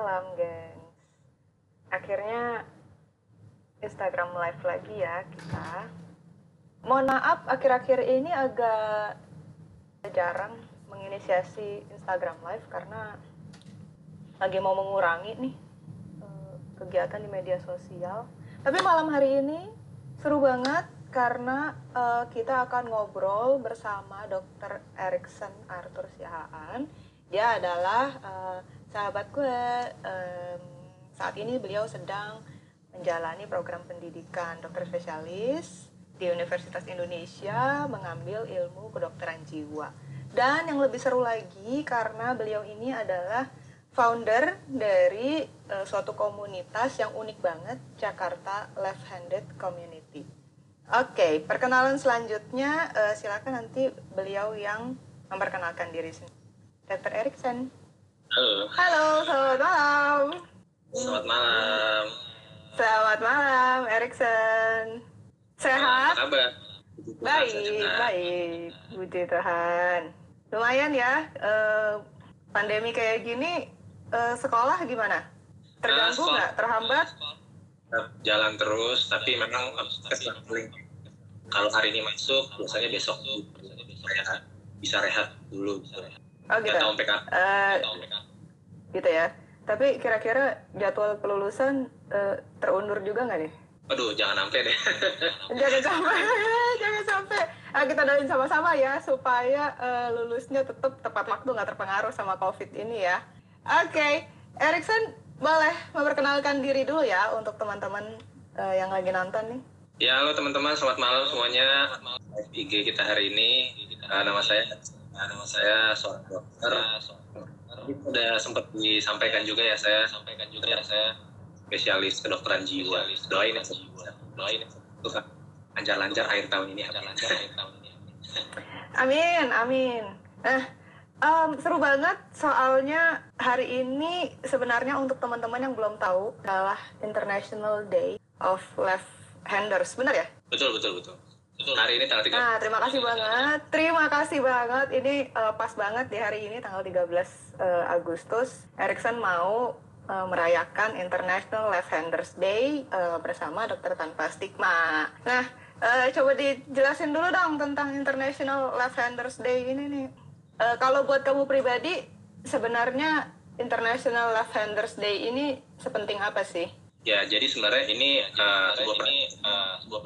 malam, geng. Akhirnya Instagram live lagi ya kita. Mohon maaf, akhir-akhir ini agak jarang menginisiasi Instagram live karena lagi mau mengurangi nih eh, kegiatan di media sosial. Tapi malam hari ini seru banget karena eh, kita akan ngobrol bersama Dr. Erikson Arthur Sihaan. Dia adalah eh, sahabat gue. Em, saat ini beliau sedang menjalani program pendidikan dokter spesialis di Universitas Indonesia mengambil ilmu kedokteran jiwa. Dan yang lebih seru lagi karena beliau ini adalah founder dari eh, suatu komunitas yang unik banget, Jakarta Left Handed Community. Oke, perkenalan selanjutnya eh, silakan nanti beliau yang memperkenalkan diri sendiri. Dr. Erikson. Halo, Halo, selamat malam. selamat malam. Selamat malam, Erikson. Sehat? Apa kabar? Baik, baik. Puji Tuhan. Lumayan ya, eh, pandemi kayak gini, eh, sekolah gimana? Terganggu sekolah. nggak? Terhambat? Jalan terus, tapi memang kalau hari ini masuk, biasanya besok rehat. bisa rehat dulu. Bisa rehat. Oh gitu. Nggak tahu PK. Eh, gitu ya. Tapi kira-kira jadwal kelulusan eh, terundur juga nggak nih? Aduh, jangan sampai deh. Jangan sampai, jangan sampai. Ah, kita doain sama-sama ya supaya eh, lulusnya tetap tepat waktu nggak terpengaruh sama COVID ini ya. Oke, Erikson boleh memperkenalkan diri dulu ya untuk teman-teman eh, yang lagi nonton nih. ya, halo teman-teman, selamat malam semuanya. IG kita hari ini, eh, nama saya nama saya seorang dokter. Tadi Udah sempat disampaikan juga ya saya sampaikan juga ya saya spesialis kedokteran jiwa. Doain ya, doain ya. Lancar-lancar akhir tahun ini, lancar akhir tahun ini. Amin, amin. Nah, em, seru banget soalnya hari ini sebenarnya untuk teman-teman yang belum tahu adalah International Day of Left Handers, benar ya? Betul, betul, betul. Betul. Hari ini tanggal 3. Nah, terima kasih banget. Terima kasih banget. Ini eh, pas banget di hari ini tanggal 13 eh, Agustus. Erikson mau eh, merayakan International Left Handers Day eh, bersama Dokter Tanpa Stigma. Nah, eh, coba dijelasin dulu dong tentang International Left Handers Day ini nih. Eh, kalau buat kamu pribadi, sebenarnya International Left Handers Day ini sepenting apa sih? Ya, jadi sebenarnya ini uh, sebuah per, uh, sebuah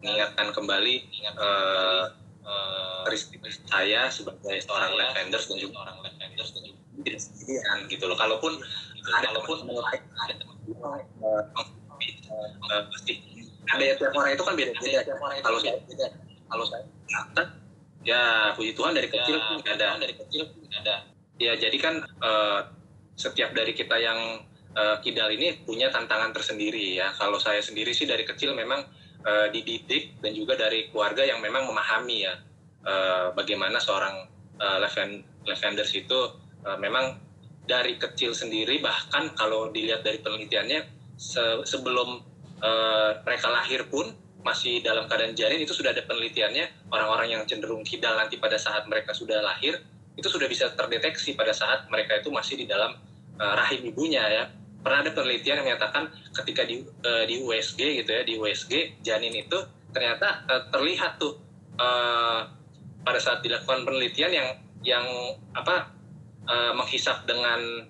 mengingatkan kembali uh, uh, peristiwa saya sebagai seorang left handers dan juga orang left handers dan juga tidak sendirian gitu loh. Kalaupun ada kalaupun lain ada teman uh, pasti ada ya tiap orang itu kan beda-beda. Kalau saya beda, kalau saya ya puji Tuhan dari kecil pun nggak ada dari kecil pun ada. Ya jadi kan uh, setiap dari kita yang uh, kidal ini punya tantangan tersendiri ya. Kalau saya sendiri sih dari kecil memang uh, dididik dan juga dari keluarga yang memang memahami ya uh, bagaimana seorang uh, itu uh, memang dari kecil sendiri bahkan kalau dilihat dari penelitiannya se- sebelum uh, mereka lahir pun masih dalam keadaan janin itu sudah ada penelitiannya orang-orang yang cenderung kidal nanti pada saat mereka sudah lahir itu sudah bisa terdeteksi pada saat mereka itu masih di dalam uh, rahim ibunya ya pernah ada penelitian yang menyatakan ketika di uh, di USG gitu ya di USG janin itu ternyata uh, terlihat tuh uh, pada saat dilakukan penelitian yang yang apa uh, menghisap dengan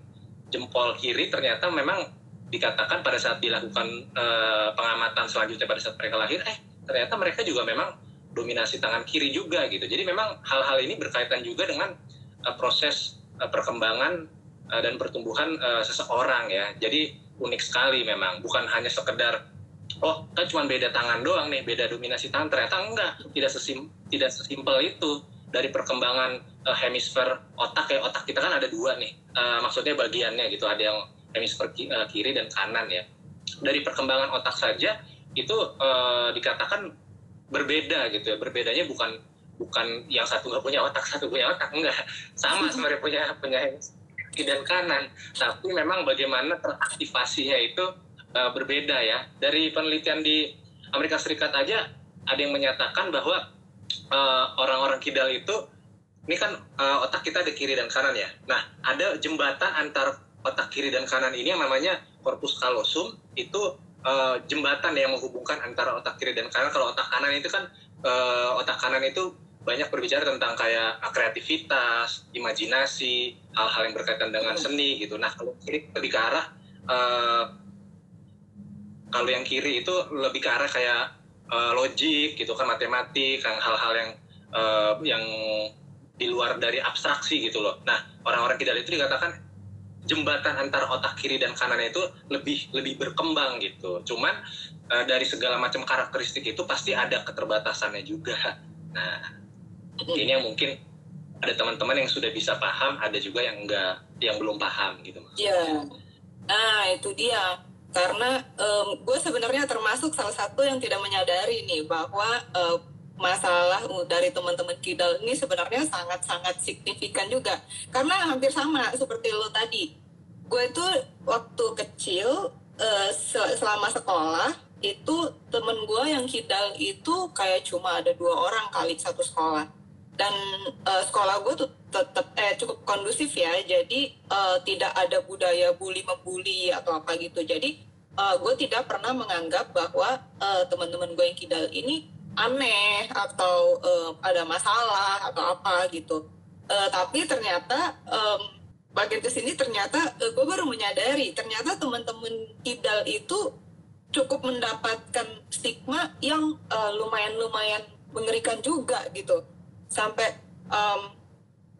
jempol kiri ternyata memang dikatakan pada saat dilakukan uh, pengamatan selanjutnya pada saat mereka lahir eh ternyata mereka juga memang dominasi tangan kiri juga gitu. Jadi memang hal-hal ini berkaitan juga dengan uh, proses uh, perkembangan uh, dan pertumbuhan uh, seseorang ya. Jadi unik sekali memang, bukan hanya sekedar oh kan cuma beda tangan doang nih, beda dominasi tangan. Ternyata enggak, tidak sesim tidak sesimpel itu dari perkembangan uh, hemisfer otak ya. Otak kita kan ada dua nih, uh, maksudnya bagiannya gitu. Ada yang hemisfer ki- uh, kiri dan kanan ya. Dari perkembangan otak saja itu uh, dikatakan berbeda gitu ya. Berbedanya bukan bukan yang satu nggak punya otak, satu punya otak enggak. Sama sebenarnya punya punya kiri dan kanan, tapi memang bagaimana teraktivasinya itu uh, berbeda ya. Dari penelitian di Amerika Serikat aja ada yang menyatakan bahwa uh, orang-orang kidal itu ini kan uh, otak kita ada kiri dan kanan ya. Nah, ada jembatan antar otak kiri dan kanan ini yang namanya corpus callosum itu uh, jembatan yang menghubungkan antara otak kiri dan kanan. Kalau otak kanan itu kan uh, otak kanan itu banyak berbicara tentang kayak kreativitas, imajinasi, hal-hal yang berkaitan dengan seni gitu. Nah kalau kiri lebih ke arah uh, kalau yang kiri itu lebih ke arah kayak uh, logik gitu kan matematik, kan hal-hal yang uh, yang di luar dari abstraksi gitu loh. Nah orang-orang kidal itu dikatakan jembatan antara otak kiri dan kanan itu lebih lebih berkembang gitu. Cuman uh, dari segala macam karakteristik itu pasti ada keterbatasannya juga. Nah ini yang mungkin ada teman-teman yang sudah bisa paham, ada juga yang enggak, yang belum paham gitu. Iya. Nah itu dia karena um, gue sebenarnya termasuk salah satu yang tidak menyadari nih bahwa uh, masalah dari teman-teman kidal ini sebenarnya sangat-sangat signifikan juga karena hampir sama seperti lo tadi gue itu waktu kecil uh, selama sekolah itu temen gue yang kidal itu kayak cuma ada dua orang kali satu sekolah dan uh, sekolah gue tuh tetap eh cukup kondusif ya. Jadi uh, tidak ada budaya bully membuli atau apa gitu. Jadi uh, gue tidak pernah menganggap bahwa uh, teman-teman gue yang kidal ini aneh atau uh, ada masalah atau apa gitu. Uh, tapi ternyata um, bagian ke sini ternyata uh, gue baru menyadari ternyata teman-teman kidal itu cukup mendapatkan stigma yang lumayan-lumayan uh, mengerikan juga gitu sampai um,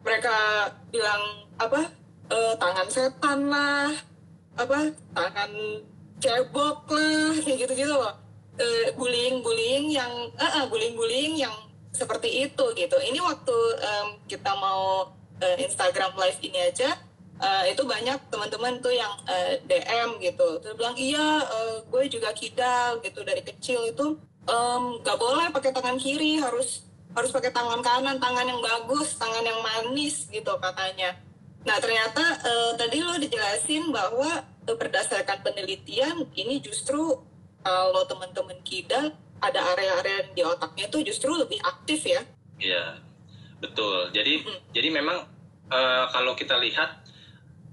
mereka bilang apa uh, tangan setan lah apa tangan cebok lah kayak gitu-gitu loh. Uh, bullying bullying yang uh, uh, bullying bullying yang seperti itu gitu. Ini waktu um, kita mau uh, Instagram live ini aja uh, itu banyak teman-teman tuh yang uh, DM gitu. Terus bilang iya uh, gue juga kidal gitu. Dari kecil itu um, gak boleh pakai tangan kiri harus harus pakai tangan kanan tangan yang bagus tangan yang manis gitu katanya nah ternyata uh, tadi lo dijelasin bahwa uh, berdasarkan penelitian ini justru kalau teman-teman kidal ada area-area di otaknya itu justru lebih aktif ya. Iya, betul. Jadi hmm. jadi memang uh, kalau kita lihat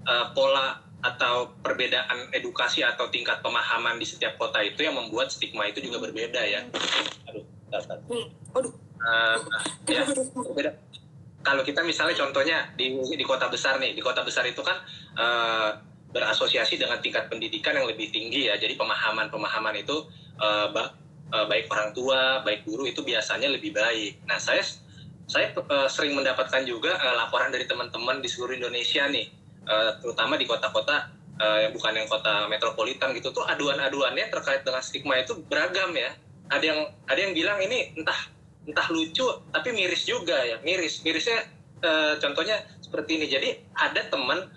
uh, pola atau perbedaan edukasi atau tingkat pemahaman di setiap kota itu yang membuat stigma itu juga berbeda ya. Aduh, Hmm. Aduh. Uh, ya, berbeda. Kalau kita misalnya contohnya di di kota besar nih, di kota besar itu kan uh, berasosiasi dengan tingkat pendidikan yang lebih tinggi ya. Jadi pemahaman-pemahaman itu uh, ba uh, baik orang tua, baik guru itu biasanya lebih baik. Nah, saya saya uh, sering mendapatkan juga uh, laporan dari teman-teman di seluruh Indonesia nih, uh, terutama di kota-kota uh, bukan yang kota metropolitan gitu tuh aduan-aduannya terkait dengan stigma itu beragam ya. Ada yang ada yang bilang ini entah entah lucu tapi miris juga ya, miris. Mirisnya uh, contohnya seperti ini. Jadi ada teman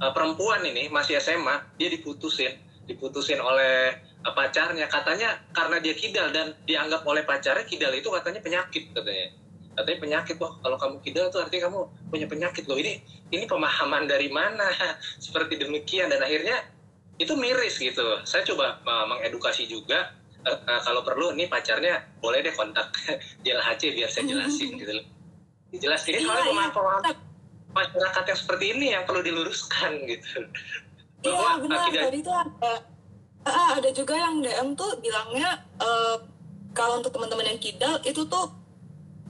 uh, perempuan ini masih SMA dia diputusin. Diputusin oleh uh, pacarnya. Katanya karena dia kidal dan dianggap oleh pacarnya kidal itu katanya penyakit katanya. Katanya penyakit. Wah kalau kamu kidal itu artinya kamu punya penyakit loh. Ini ini pemahaman dari mana? Seperti demikian. Dan akhirnya itu miris gitu. Saya coba mengedukasi juga uh, kalau perlu nih pacarnya boleh deh kontak JLHC biar saya jelasin gitu loh dijelasin iya, iya. pemahaman masyarakat yang seperti ini yang perlu diluruskan gitu. Iya benar. Tadi itu ada uh, ada juga yang DM tuh bilangnya uh, kalau untuk teman-teman yang kidal itu tuh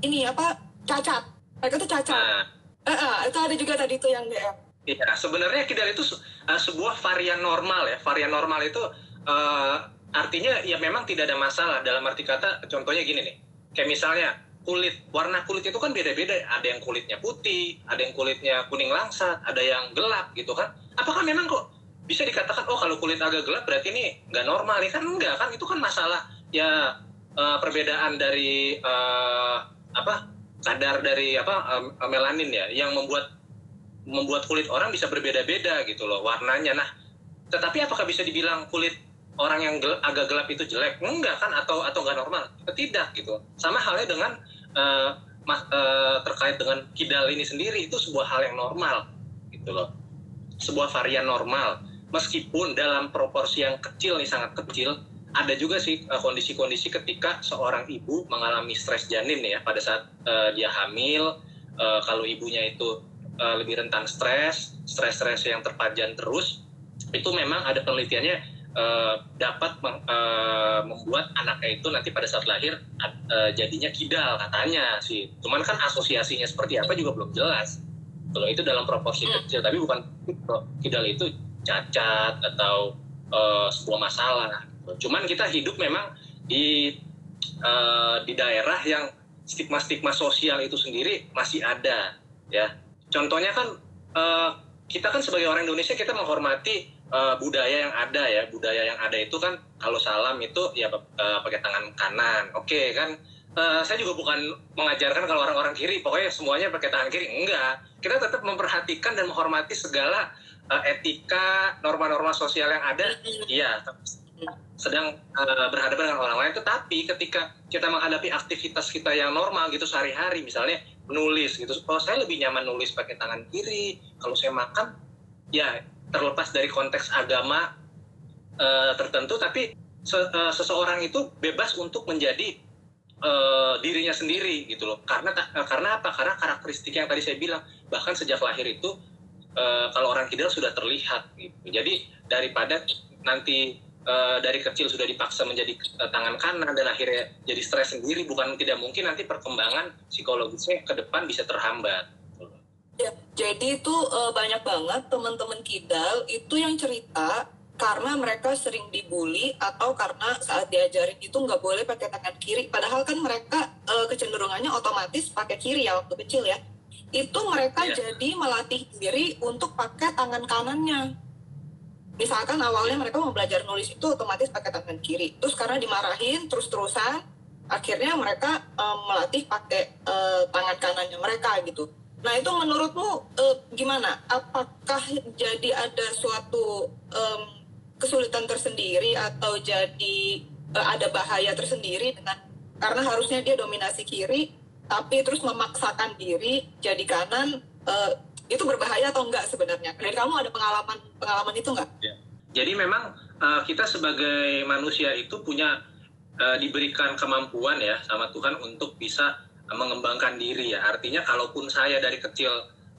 ini apa cacat. Mereka tuh cacat. Nah. Uh, uh, itu ada juga tadi tuh yang DM. Iya, sebenarnya kidal itu uh, sebuah varian normal ya. Varian normal itu uh, artinya ya memang tidak ada masalah. Dalam arti kata contohnya gini nih. Kayak misalnya kulit. Warna kulit itu kan beda-beda. Ada yang kulitnya putih ada yang kulitnya kuning langsat ada yang gelap gitu kan. Apakah memang kok bisa dikatakan oh kalau kulit agak gelap berarti ini nggak normal ya kan enggak kan? Itu kan masalah ya uh, perbedaan dari uh, apa kadar dari apa uh, melanin ya yang membuat membuat kulit orang bisa berbeda-beda gitu loh warnanya. Nah tetapi apakah bisa dibilang kulit orang yang gelap, agak gelap itu jelek? Enggak kan? Atau atau enggak normal? Tidak gitu. Sama halnya dengan uh, uh, terkait dengan kidal ini sendiri itu sebuah hal yang normal gitu loh. Sebuah varian normal. Meskipun dalam proporsi yang kecil nih sangat kecil ada juga sih eh, kondisi-kondisi uh, ketika seorang ibu mengalami stres janin ya pada saat uh, dia hamil uh, kalau ibunya itu uh, lebih rentan stres, stres-stres yang terpajan terus, itu memang ada penelitiannya Uh, dapat uh, membuat anaknya itu nanti pada saat lahir uh, jadinya kidal katanya sih. Cuman kan asosiasinya seperti apa juga belum jelas. Kalau itu dalam proporsi hmm. kecil, tapi bukan kidal itu cacat atau uh, sebuah masalah. Cuman kita hidup memang di uh, di daerah yang stigma-stigma sosial itu sendiri masih ada ya. Contohnya kan uh, kita kan sebagai orang Indonesia kita menghormati uh, budaya yang ada ya budaya yang ada itu kan kalau salam itu ya uh, pakai tangan kanan. Oke okay, kan uh, saya juga bukan mengajarkan kalau orang-orang kiri pokoknya semuanya pakai tangan kiri. Enggak kita tetap memperhatikan dan menghormati segala uh, etika norma-norma sosial yang ada. Iya sedang uh, berhadapan dengan orang lain. Tetapi ketika kita menghadapi aktivitas kita yang normal gitu sehari-hari misalnya menulis gitu. Oh saya lebih nyaman nulis pakai tangan kiri. Kalau saya makan ya terlepas dari konteks agama uh, tertentu tapi se uh, seseorang itu bebas untuk menjadi uh, dirinya sendiri gitu loh. Karena karena apa? Karena karakteristik yang tadi saya bilang. Bahkan sejak lahir itu uh, kalau orang kidal sudah terlihat gitu. Jadi daripada nanti uh, dari kecil sudah dipaksa menjadi uh, tangan kanan dan akhirnya jadi stres sendiri bukan tidak mungkin nanti perkembangan psikologisnya ke depan bisa terhambat Ya, jadi itu uh, banyak banget teman-teman kidal itu yang cerita karena mereka sering dibully atau karena saat diajarin itu nggak boleh pakai tangan kiri. Padahal kan mereka uh, kecenderungannya otomatis pakai kiri ya waktu kecil ya. Itu mereka yeah. jadi melatih diri untuk pakai tangan kanannya. Misalkan awalnya mereka mau belajar nulis itu otomatis pakai tangan kiri. Terus karena dimarahin terus-terusan, akhirnya mereka um, melatih pakai uh, tangan kanannya mereka gitu Nah itu menurutmu uh, gimana? Apakah jadi ada suatu kesulitan tersendiri atau jadi uh, ada bahaya tersendiri dengan karena harusnya dia dominasi kiri tapi terus memaksakan diri jadi kanan uh, itu berbahaya atau enggak sebenarnya? Dari kamu ada pengalaman pengalaman itu enggak? Ya. Jadi memang uh, kita sebagai manusia itu punya uh, diberikan kemampuan ya sama Tuhan untuk bisa mengembangkan diri ya. Artinya kalaupun saya dari kecil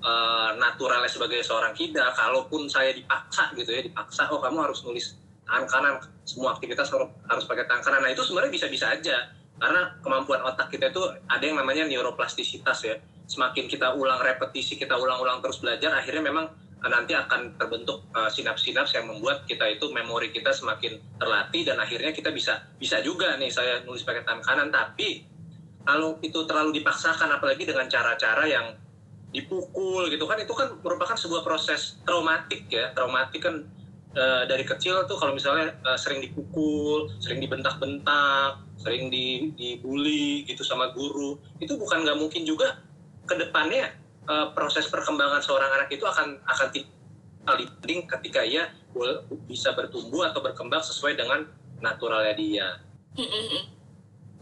uh, naturalnya sebagai seorang kida, kalaupun saya dipaksa gitu ya, dipaksa, oh kamu harus nulis tangan kanan, semua aktivitas harus pakai tangan kanan. Nah itu sebenarnya bisa-bisa aja. Karena kemampuan otak kita itu ada yang namanya neuroplastisitas ya. Semakin kita ulang repetisi, kita ulang-ulang terus belajar, akhirnya memang nanti akan terbentuk uh, sinaps-sinaps yang membuat kita itu memori kita semakin terlatih dan akhirnya kita bisa bisa juga nih saya nulis pakai tangan kanan tapi kalau itu terlalu dipaksakan apalagi dengan cara-cara yang dipukul gitu kan itu kan merupakan sebuah proses traumatik ya. Traumatik kan e, dari kecil tuh kalau misalnya e, sering dipukul sering dibentak-bentak sering di, dibully gitu sama guru itu bukan nggak mungkin juga ke depannya e, proses perkembangan seorang anak itu akan akan dibanding ketika ia bisa bertumbuh atau berkembang sesuai dengan naturalnya dia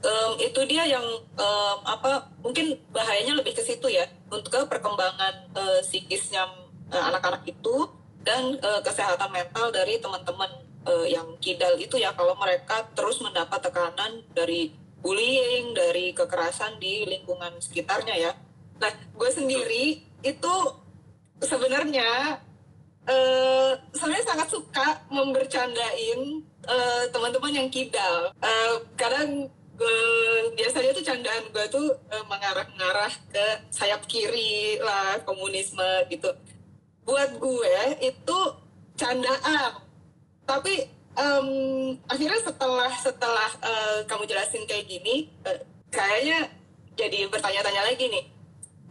um, itu dia yang um, apa mungkin bahayanya lebih ke situ ya untuk ke perkembangan uh, psikisnya uh, anak-anak itu dan uh, kesehatan mental dari teman-teman uh, yang kidal itu ya. Kalau mereka terus mendapat tekanan dari bullying dari kekerasan di lingkungan sekitarnya ya nah gue sendiri itu sebenarnya uh, sebenarnya sangat suka membercandain uh, teman-teman yang kidal uh, kadang uh, biasanya tuh candaan gue tuh uh, mengarah-ngarah ke sayap kiri lah komunisme gitu buat gue itu candaan tapi um, akhirnya setelah setelah uh, kamu jelasin kayak gini uh, kayaknya jadi bertanya-tanya lagi nih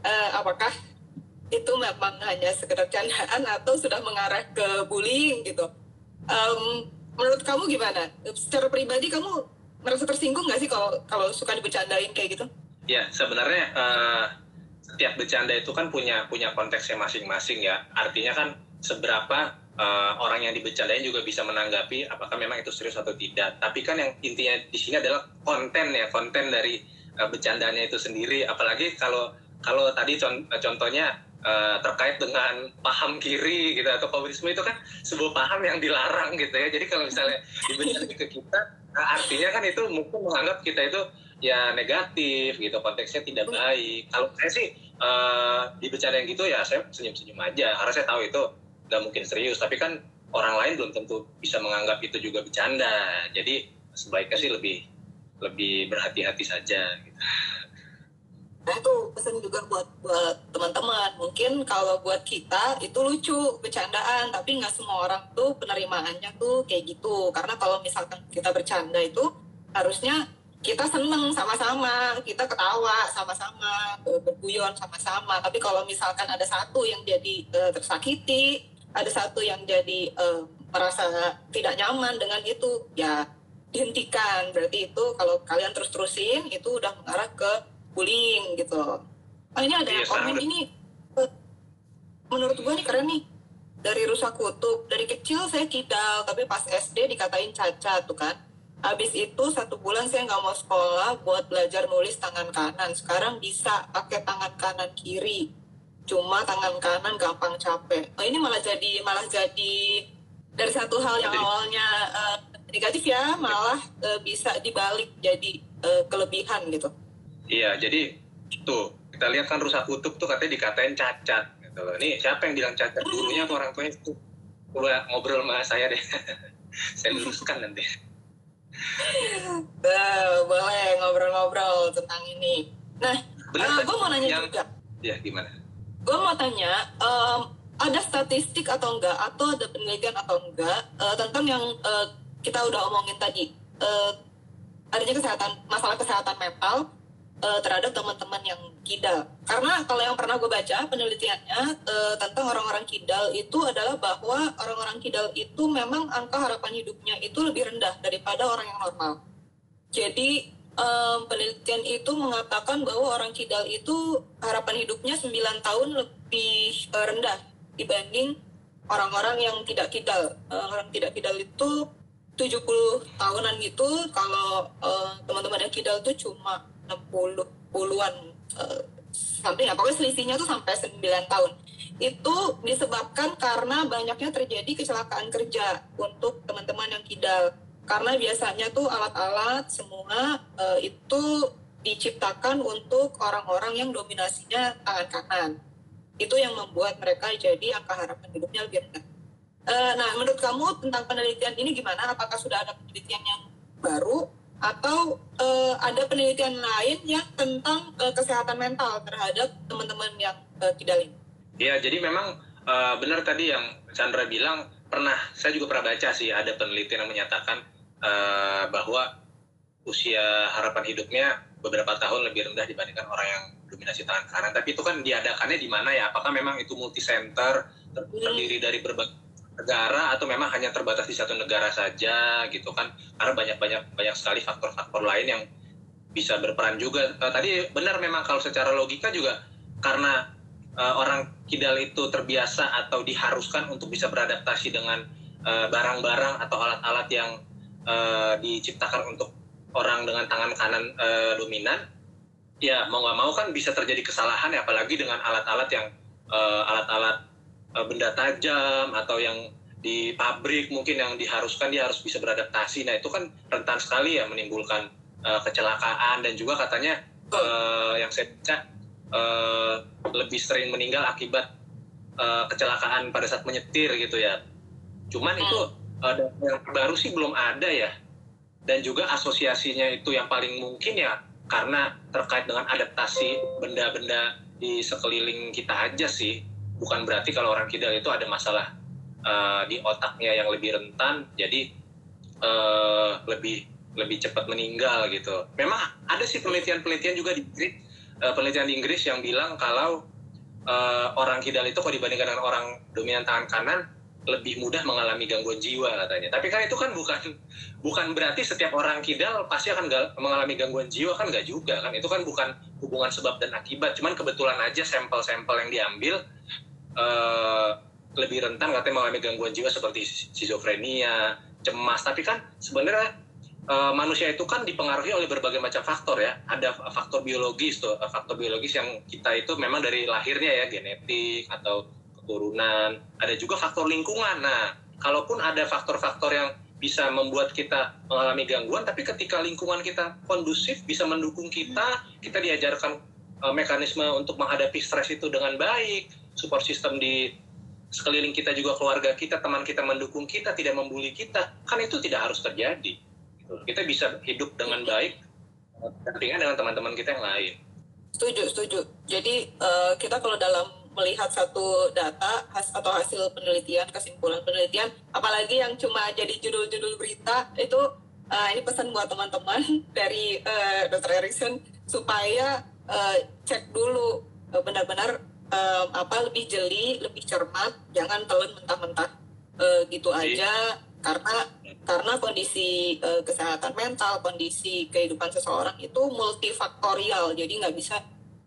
uh, apakah itu memang hanya sekedar candaan atau sudah mengarah ke bullying gitu um, menurut kamu gimana secara pribadi kamu merasa tersinggung nggak sih kalau kalau suka dibecandain kayak gitu? Ya sebenarnya uh, setiap bercanda itu kan punya punya konteksnya masing-masing ya. Artinya kan seberapa uh, orang yang dibecandain juga bisa menanggapi apakah memang itu serius atau tidak. Tapi kan yang intinya di sini adalah konten ya, konten dari uh, bercandanya itu sendiri. Apalagi kalau kalau tadi contohnya uh, terkait dengan paham kiri gitu atau komunisme itu kan sebuah paham yang dilarang gitu ya. Jadi kalau misalnya dibecandain ke kita Nah, artinya kan itu mungkin menganggap kita itu ya negatif gitu konteksnya tidak baik kalau saya sih di bercanda yang gitu ya saya senyum-senyum aja karena saya tahu itu nggak mungkin serius tapi kan orang lain belum tentu bisa menganggap itu juga bercanda jadi sebaiknya sih lebih lebih berhati-hati saja gitu. Nah itu pesan juga buat buat teman-teman. Mungkin kalau buat kita itu lucu, bercandaan, tapi nggak semua orang tuh penerimaannya tuh kayak gitu. Karena kalau misalkan kita bercanda itu harusnya kita seneng sama-sama, kita ketawa sama-sama, berguyon sama-sama. Tapi kalau misalkan ada satu yang jadi uh, tersakiti, ada satu yang jadi uh, merasa tidak nyaman dengan itu, ya dihentikan. Berarti itu kalau kalian terus-terusin itu udah mengarah ke bullying gitu oh ini ada yang komen ini menurut gue nih keren nih dari rusak kutub dari kecil saya kidal tapi pas SD dikatain cacat tuh kan habis itu satu bulan saya nggak mau sekolah buat belajar nulis tangan kanan sekarang bisa pakai tangan kanan kiri cuma tangan kanan gampang capek oh, ini malah jadi malah jadi dari satu hal yang awalnya uh, negatif ya malah uh, bisa dibalik jadi uh, kelebihan gitu Iya, jadi tuh kita lihat kan rusak kutub tuh katanya dikatain cacat gitu loh. Ini siapa yang bilang cacat? Gurunya atau orang tuanya itu? Coba ngobrol sama saya deh. saya luruskan nanti. Uh, boleh ngobrol-ngobrol tentang ini. Nah, uh, gue mau nanya yang, juga. Ya, gimana? Gue mau tanya, um, ada statistik atau enggak, atau ada penelitian atau enggak uh, tentang yang uh, kita udah omongin tadi, uh, adanya kesehatan, masalah kesehatan mental uh, terhadap teman-teman yang kidal. Karena kalau yang pernah gue baca penelitiannya uh, tentang orang-orang kidal itu adalah bahwa orang-orang kidal itu memang angka harapan hidupnya itu lebih rendah daripada orang yang normal. Jadi um, penelitian itu mengatakan bahwa orang kidal itu harapan hidupnya 9 tahun lebih uh, rendah dibanding orang-orang yang tidak kidal. Uh, orang tidak kidal itu 70 tahunan gitu kalau uh, teman-teman yang kidal itu cuma 60 puluhan uh, sampai ya selisihnya tuh sampai 9 tahun itu disebabkan karena banyaknya terjadi kecelakaan kerja untuk teman-teman yang kidal karena biasanya tuh alat-alat semua uh, itu diciptakan untuk orang-orang yang dominasinya tangan kanan itu yang membuat mereka jadi angka harapan hidupnya lebih rendah. Uh, nah, menurut kamu tentang penelitian ini gimana? Apakah sudah ada penelitian yang baru atau uh, ada penelitian lain yang tentang uh, kesehatan mental terhadap teman-teman yang uh, tidak ini? Ya, jadi memang uh, benar tadi yang Chandra bilang pernah saya juga pernah baca sih ada penelitian yang menyatakan uh, bahwa usia harapan hidupnya beberapa tahun lebih rendah dibandingkan orang yang dominasi tangan kanan. Tapi itu kan diadakannya di mana ya? Apakah memang itu multi center terdiri dari berbagai negara atau memang hanya terbatas di satu negara saja gitu kan? Karena banyak banyak banyak sekali faktor-faktor lain yang bisa berperan juga. Uh, tadi benar memang kalau secara logika juga karena uh, orang kidal itu terbiasa atau diharuskan untuk bisa beradaptasi dengan eh, barang-barang uh, atau alat-alat yang uh, diciptakan untuk orang dengan tangan kanan uh, dominan ya mau nggak mau kan bisa terjadi kesalahan ya apalagi dengan alat-alat yang alat-alat uh, benda tajam atau yang di pabrik mungkin yang diharuskan dia harus bisa beradaptasi. Nah itu kan rentan sekali ya menimbulkan uh, kecelakaan dan juga katanya uh, yang saya baca uh, lebih sering meninggal akibat uh, kecelakaan pada saat menyetir gitu ya. Cuman itu uh, yang baru sih belum ada ya. Dan juga asosiasinya itu yang paling mungkin ya karena terkait dengan adaptasi benda-benda di sekeliling kita aja sih bukan berarti kalau orang kidal itu ada masalah uh, di otaknya yang lebih rentan jadi uh, lebih lebih cepat meninggal gitu. Memang ada sih penelitian-penelitian juga di Inggris, uh, penelitian di Inggris yang bilang kalau uh, orang kidal itu kalau dibandingkan dengan orang dominan tangan kanan lebih mudah mengalami gangguan jiwa katanya. Tapi kan itu kan bukan bukan berarti setiap orang kidal pasti akan mengalami gangguan jiwa kan nggak juga kan. Itu kan bukan hubungan sebab dan akibat. Cuman kebetulan aja sampel-sampel yang diambil uh, lebih rentan katanya mengalami gangguan jiwa seperti skizofrenia, cemas. Tapi kan sebenarnya uh, manusia itu kan dipengaruhi oleh berbagai macam faktor ya. Ada faktor biologis tuh, faktor biologis yang kita itu memang dari lahirnya ya genetik atau keturunan. Ada juga faktor lingkungan. Nah, kalaupun ada faktor-faktor yang bisa membuat kita mengalami gangguan tapi ketika lingkungan kita kondusif bisa mendukung kita kita diajarkan uh, mekanisme untuk menghadapi stres itu dengan baik support system di sekeliling kita juga keluarga kita teman kita mendukung kita tidak membuli kita kan itu tidak harus terjadi gitu. kita bisa hidup dengan baik dengan dengan teman-teman kita yang lain setuju setuju jadi uh, kita kalau dalam melihat satu data has, atau hasil penelitian, kesimpulan penelitian, apalagi yang cuma jadi judul-judul berita itu uh, ini pesan buat teman-teman dari uh, Dr. Erikson supaya uh, cek dulu uh, benar-benar uh, apa lebih jeli, lebih cermat, jangan telan mentah-mentah uh, gitu aja karena karena kondisi uh, kesehatan mental, kondisi kehidupan seseorang itu multifaktorial, jadi nggak bisa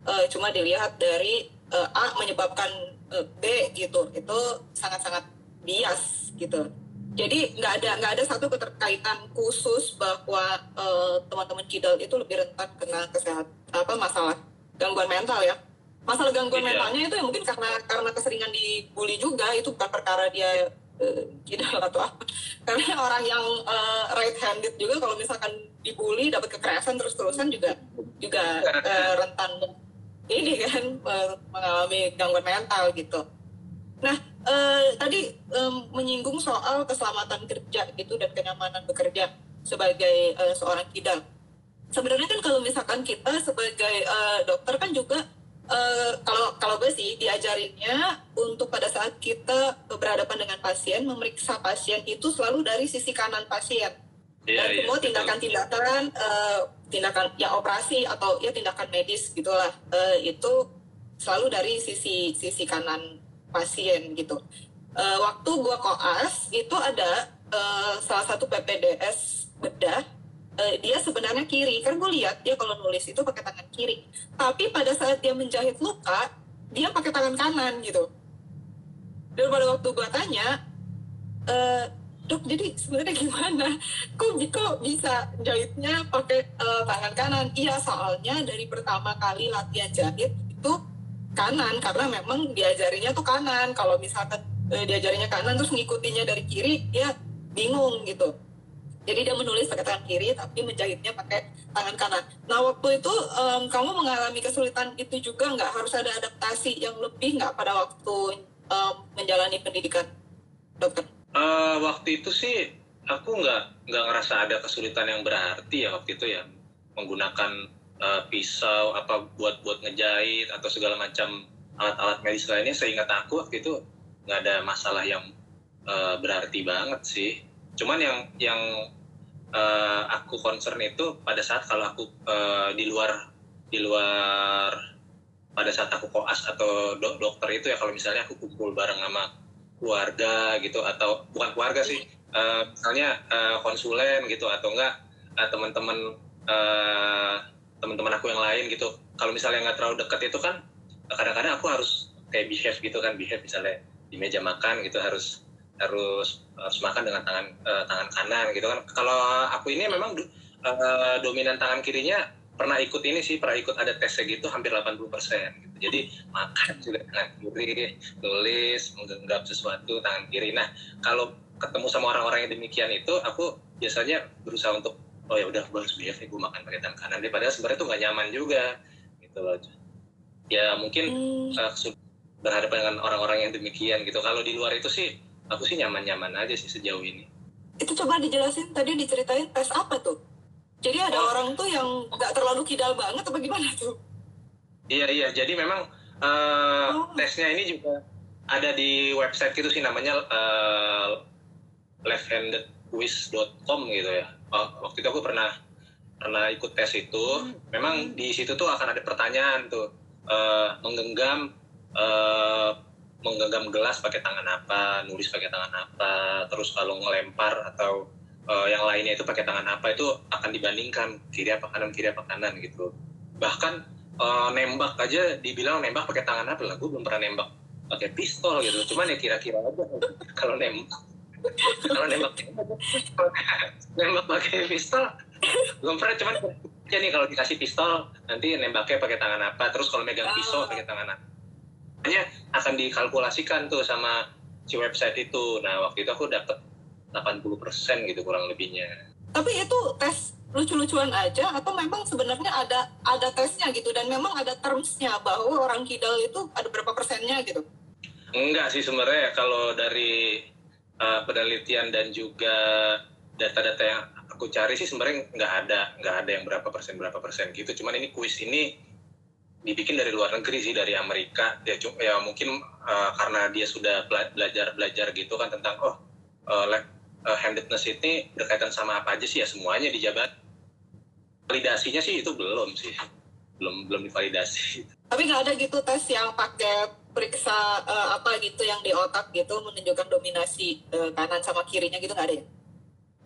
uh, cuma dilihat dari uh, A menyebabkan uh, B gitu. Itu sangat-sangat bias gitu. Jadi nggak ada nggak ada satu keterkaitan khusus bahwa uh, teman-teman kidal itu lebih rentan kena kesehatan apa masalah gangguan mental ya. Masalah gangguan iya. mentalnya itu ya mungkin karena karena keseringan dibully juga itu bukan perkara dia uh, kidal atau apa. Karena orang yang uh, right handed juga kalau misalkan dibully dapat kekerasan terus-terusan juga juga uh, rentan ini kan mengalami gangguan mental gitu. Nah, eh, tadi eh, menyinggung soal keselamatan kerja gitu dan kenyamanan bekerja sebagai eh, seorang kidal. Sebenarnya kan kalau misalkan kita sebagai eh, dokter kan juga eh, kalau kalau gue sih diajarinnya untuk pada saat kita berhadapan dengan pasien memeriksa pasien itu selalu dari sisi kanan pasien yeah, dan iya, semua tindakan-tindakan uh, tindakan ya operasi atau ya tindakan medis gitulah. Uh, itu selalu dari sisi sisi kanan pasien gitu. Uh, waktu gua koas itu ada uh, salah satu PPDS bedah. Uh, dia sebenarnya kiri. Kan gue lihat dia kalau nulis itu pakai tangan kiri. Tapi pada saat dia menjahit luka dia pakai tangan kanan gitu. Dan pada waktu gue tanya uh, dok jadi sebenarnya gimana? Kok kok bisa jahitnya pakai uh, tangan kanan? Iya soalnya dari pertama kali latihan jahit itu kanan karena memang diajarinya tuh kanan. Kalau misalkan uh, diajarinya kanan terus ngikutinya dari kiri ya bingung gitu. Jadi dia menulis pakai tangan kiri tapi menjahitnya pakai tangan kanan. Nah waktu itu um, kamu mengalami kesulitan itu juga nggak? Harus ada adaptasi yang lebih nggak pada waktu um, menjalani pendidikan dokter? Uh, waktu itu sih aku nggak nggak ngerasa ada kesulitan yang berarti ya waktu itu ya. Menggunakan uh, pisau apa buat buat ngejahit atau segala macam alat-alat medis lainnya seingat aku waktu itu nggak ada masalah yang uh, berarti banget sih. Cuman yang yang uh, aku concern itu pada saat kalau aku uh, di luar di luar pada saat aku koas atau do dokter itu ya kalau misalnya aku kumpul bareng sama keluarga gitu atau bukan keluarga sih uh, misalnya uh, konsulen gitu atau enggak uh, teman-teman uh, teman-teman aku yang lain gitu kalau misalnya nggak terlalu dekat itu kan kadang-kadang aku harus kayak behave gitu kan behave misalnya di meja makan gitu harus harus harus makan dengan tangan uh, tangan kanan gitu kan kalau aku ini memang uh, dominan tangan kirinya pernah ikut ini sih pernah ikut ada tesnya gitu hampir 80 persen. Jadi makan juga tangan kiri tulis menggenggam sesuatu tangan kiri nah kalau ketemu sama orang-orang yang demikian itu aku biasanya berusaha untuk oh ya udah gue harus biasa gue makan pakai tangan kanan. Daripada sebenarnya itu nggak nyaman juga gitu loh. Ya mungkin hmm. uh, berhadapan dengan orang-orang yang demikian gitu. Kalau di luar itu sih aku sih nyaman-nyaman aja sih sejauh ini. Itu coba dijelasin tadi diceritain tes apa tuh? Jadi ada oh. orang tuh yang nggak terlalu kidal banget apa gimana tuh? Iya iya, jadi memang uh, oh. tesnya ini juga ada di website gitu sih namanya uh, lefthandedquiz.com gitu ya. Oh, waktu itu aku pernah pernah ikut tes itu. Hmm. Memang di situ tuh akan ada pertanyaan tuh uh, menggenggam uh, menggenggam gelas pakai tangan apa, nulis pakai tangan apa, terus kalau ngelempar atau uh, yang lainnya itu pakai tangan apa itu akan dibandingkan kiri apa kanan kiri apa kanan gitu bahkan uh, nembak aja dibilang nembak pakai tangan apa lah gue belum pernah nembak pakai pistol gitu. Cuman ya kira-kira aja kalau nembak. Kalau nembak nembak pakai pistol belum pernah. Cuman ya nih kalau dikasih pistol nanti nembaknya pakai tangan apa. Terus kalau megang pisau pakai tangan apa. Hanya akan dikalkulasikan tuh sama si website itu. Nah waktu itu aku dapet 80% gitu kurang lebihnya. Tapi itu tes lucu-lucuan aja atau memang sebenarnya ada ada tesnya gitu dan memang ada termsnya bahwa orang kidal itu ada berapa persennya gitu? Enggak sih sebenarnya kalau dari uh, penelitian dan juga data-data yang aku cari sih sebenarnya nggak ada nggak ada yang berapa persen berapa persen gitu. Cuman ini kuis ini dibikin dari luar negeri sih dari Amerika ya, ya mungkin uh, karena dia sudah belajar belajar gitu kan tentang oh uh, handedness ini berkaitan sama apa aja sih ya semuanya dijabat validasinya sih itu belum sih belum belum divalidasi tapi nggak ada gitu tes yang pakai periksa uh, apa gitu yang di otak gitu menunjukkan dominasi uh, kanan sama kirinya gitu nggak ada ya?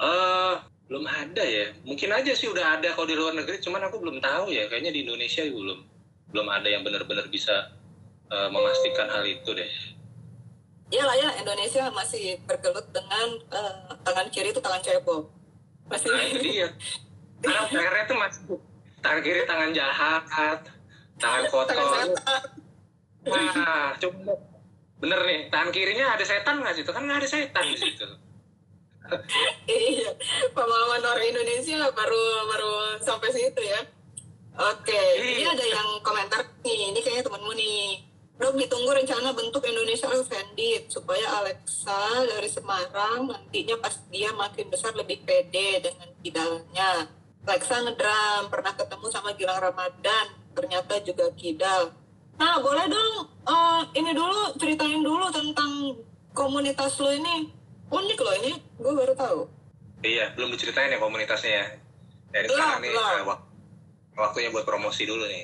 Uh, belum ada ya mungkin aja sih udah ada kalau di luar negeri cuman aku belum tahu ya kayaknya di Indonesia belum belum ada yang benar-benar bisa uh, memastikan hal itu deh. Iya lah ya Indonesia masih bergelut dengan uh, tangan kiri itu tangan cebol. Masih. Nah, itu dia. Karena PR itu masih tangan kiri tangan jahat, tangan kotor. Nah, coba bener nih, tangan kirinya ada setan nggak sih? Itu kan nggak ada setan di situ. iya, pengalaman orang Indonesia baru baru sampai situ ya. Oke, ini ada yang komentar nih, ini kayaknya temenmu nih. Dok, ditunggu rencana bentuk Indonesia Offended supaya Alexa dari Semarang nantinya pas dia makin besar lebih pede dengan kidalnya. Alexa ngedram, pernah ketemu sama Gilang Ramadan, ternyata juga kidal. Nah, boleh dong, uh, ini dulu ceritain dulu tentang komunitas lo ini. Unik loh ini, gue baru tahu. Iya, belum diceritain ya komunitasnya ya. Dari sekarang nih, uh, waktunya buat promosi dulu nih.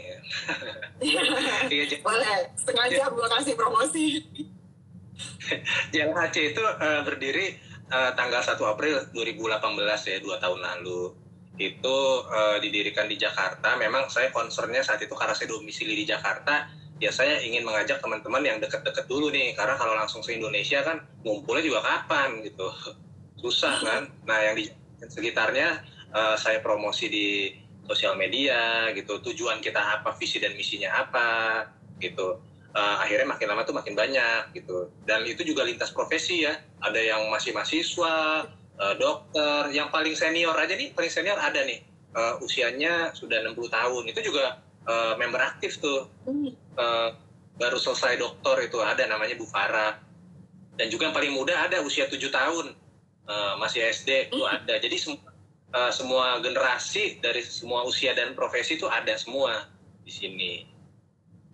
iya, Boleh, setengah jam gue kasih promosi. Jalan HC itu uh, berdiri uh, tanggal 1 April 2018 ya, dua tahun lalu. Itu uh, didirikan di Jakarta. Memang saya concernnya saat itu karena saya domisili di Jakarta, ya saya ingin mengajak teman-teman yang deket-deket dulu nih. Karena kalau langsung se Indonesia kan ngumpulnya juga kapan gitu. Susah kan. Nah yang di sekitarnya uh, saya promosi di sosial media gitu tujuan kita apa visi dan misinya apa gitu uh, akhirnya makin lama tuh makin banyak gitu dan itu juga lintas profesi ya ada yang masih mahasiswa uh, dokter yang paling senior aja nih paling senior ada nih. Uh, usianya sudah 60 tahun. Itu juga uh, member aktif tuh. Uh, baru selesai dokter itu ada namanya Bu Farah. Dan juga yang paling muda ada usia 7 tahun. Uh, masih SD itu ada. Jadi semua uh, semua generasi dari semua usia dan profesi itu ada semua di sini.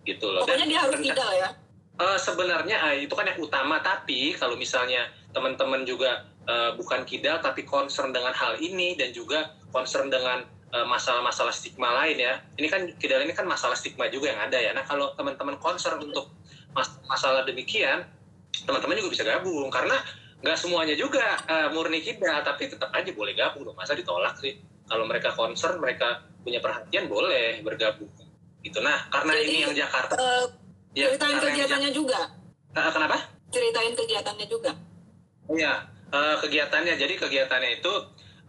Gitu loh. Pokoknya dan, dia harus tidak ya? Uh, sebenarnya uh, itu kan yang utama. Tapi kalau misalnya teman-teman juga uh, bukan kidal tapi concern dengan hal ini dan juga concern dengan masalah-masalah stigma lain ya. Ini kan kidal ini kan masalah stigma juga yang ada ya. Nah kalau teman-teman concern untuk mas masalah demikian, teman-teman juga bisa gabung. Karena nggak semuanya juga uh, murni kita tapi tetap aja boleh gabung dong. Masa ditolak sih? Kalau mereka concern mereka punya perhatian boleh bergabung. Gitu. Nah karena Jadi, ini yang Jakarta uh, ya, ceritain kegiatannya juga. Uh, kenapa? Ceritain kegiatannya juga. Iya uh, kegiatannya jadi kegiatannya itu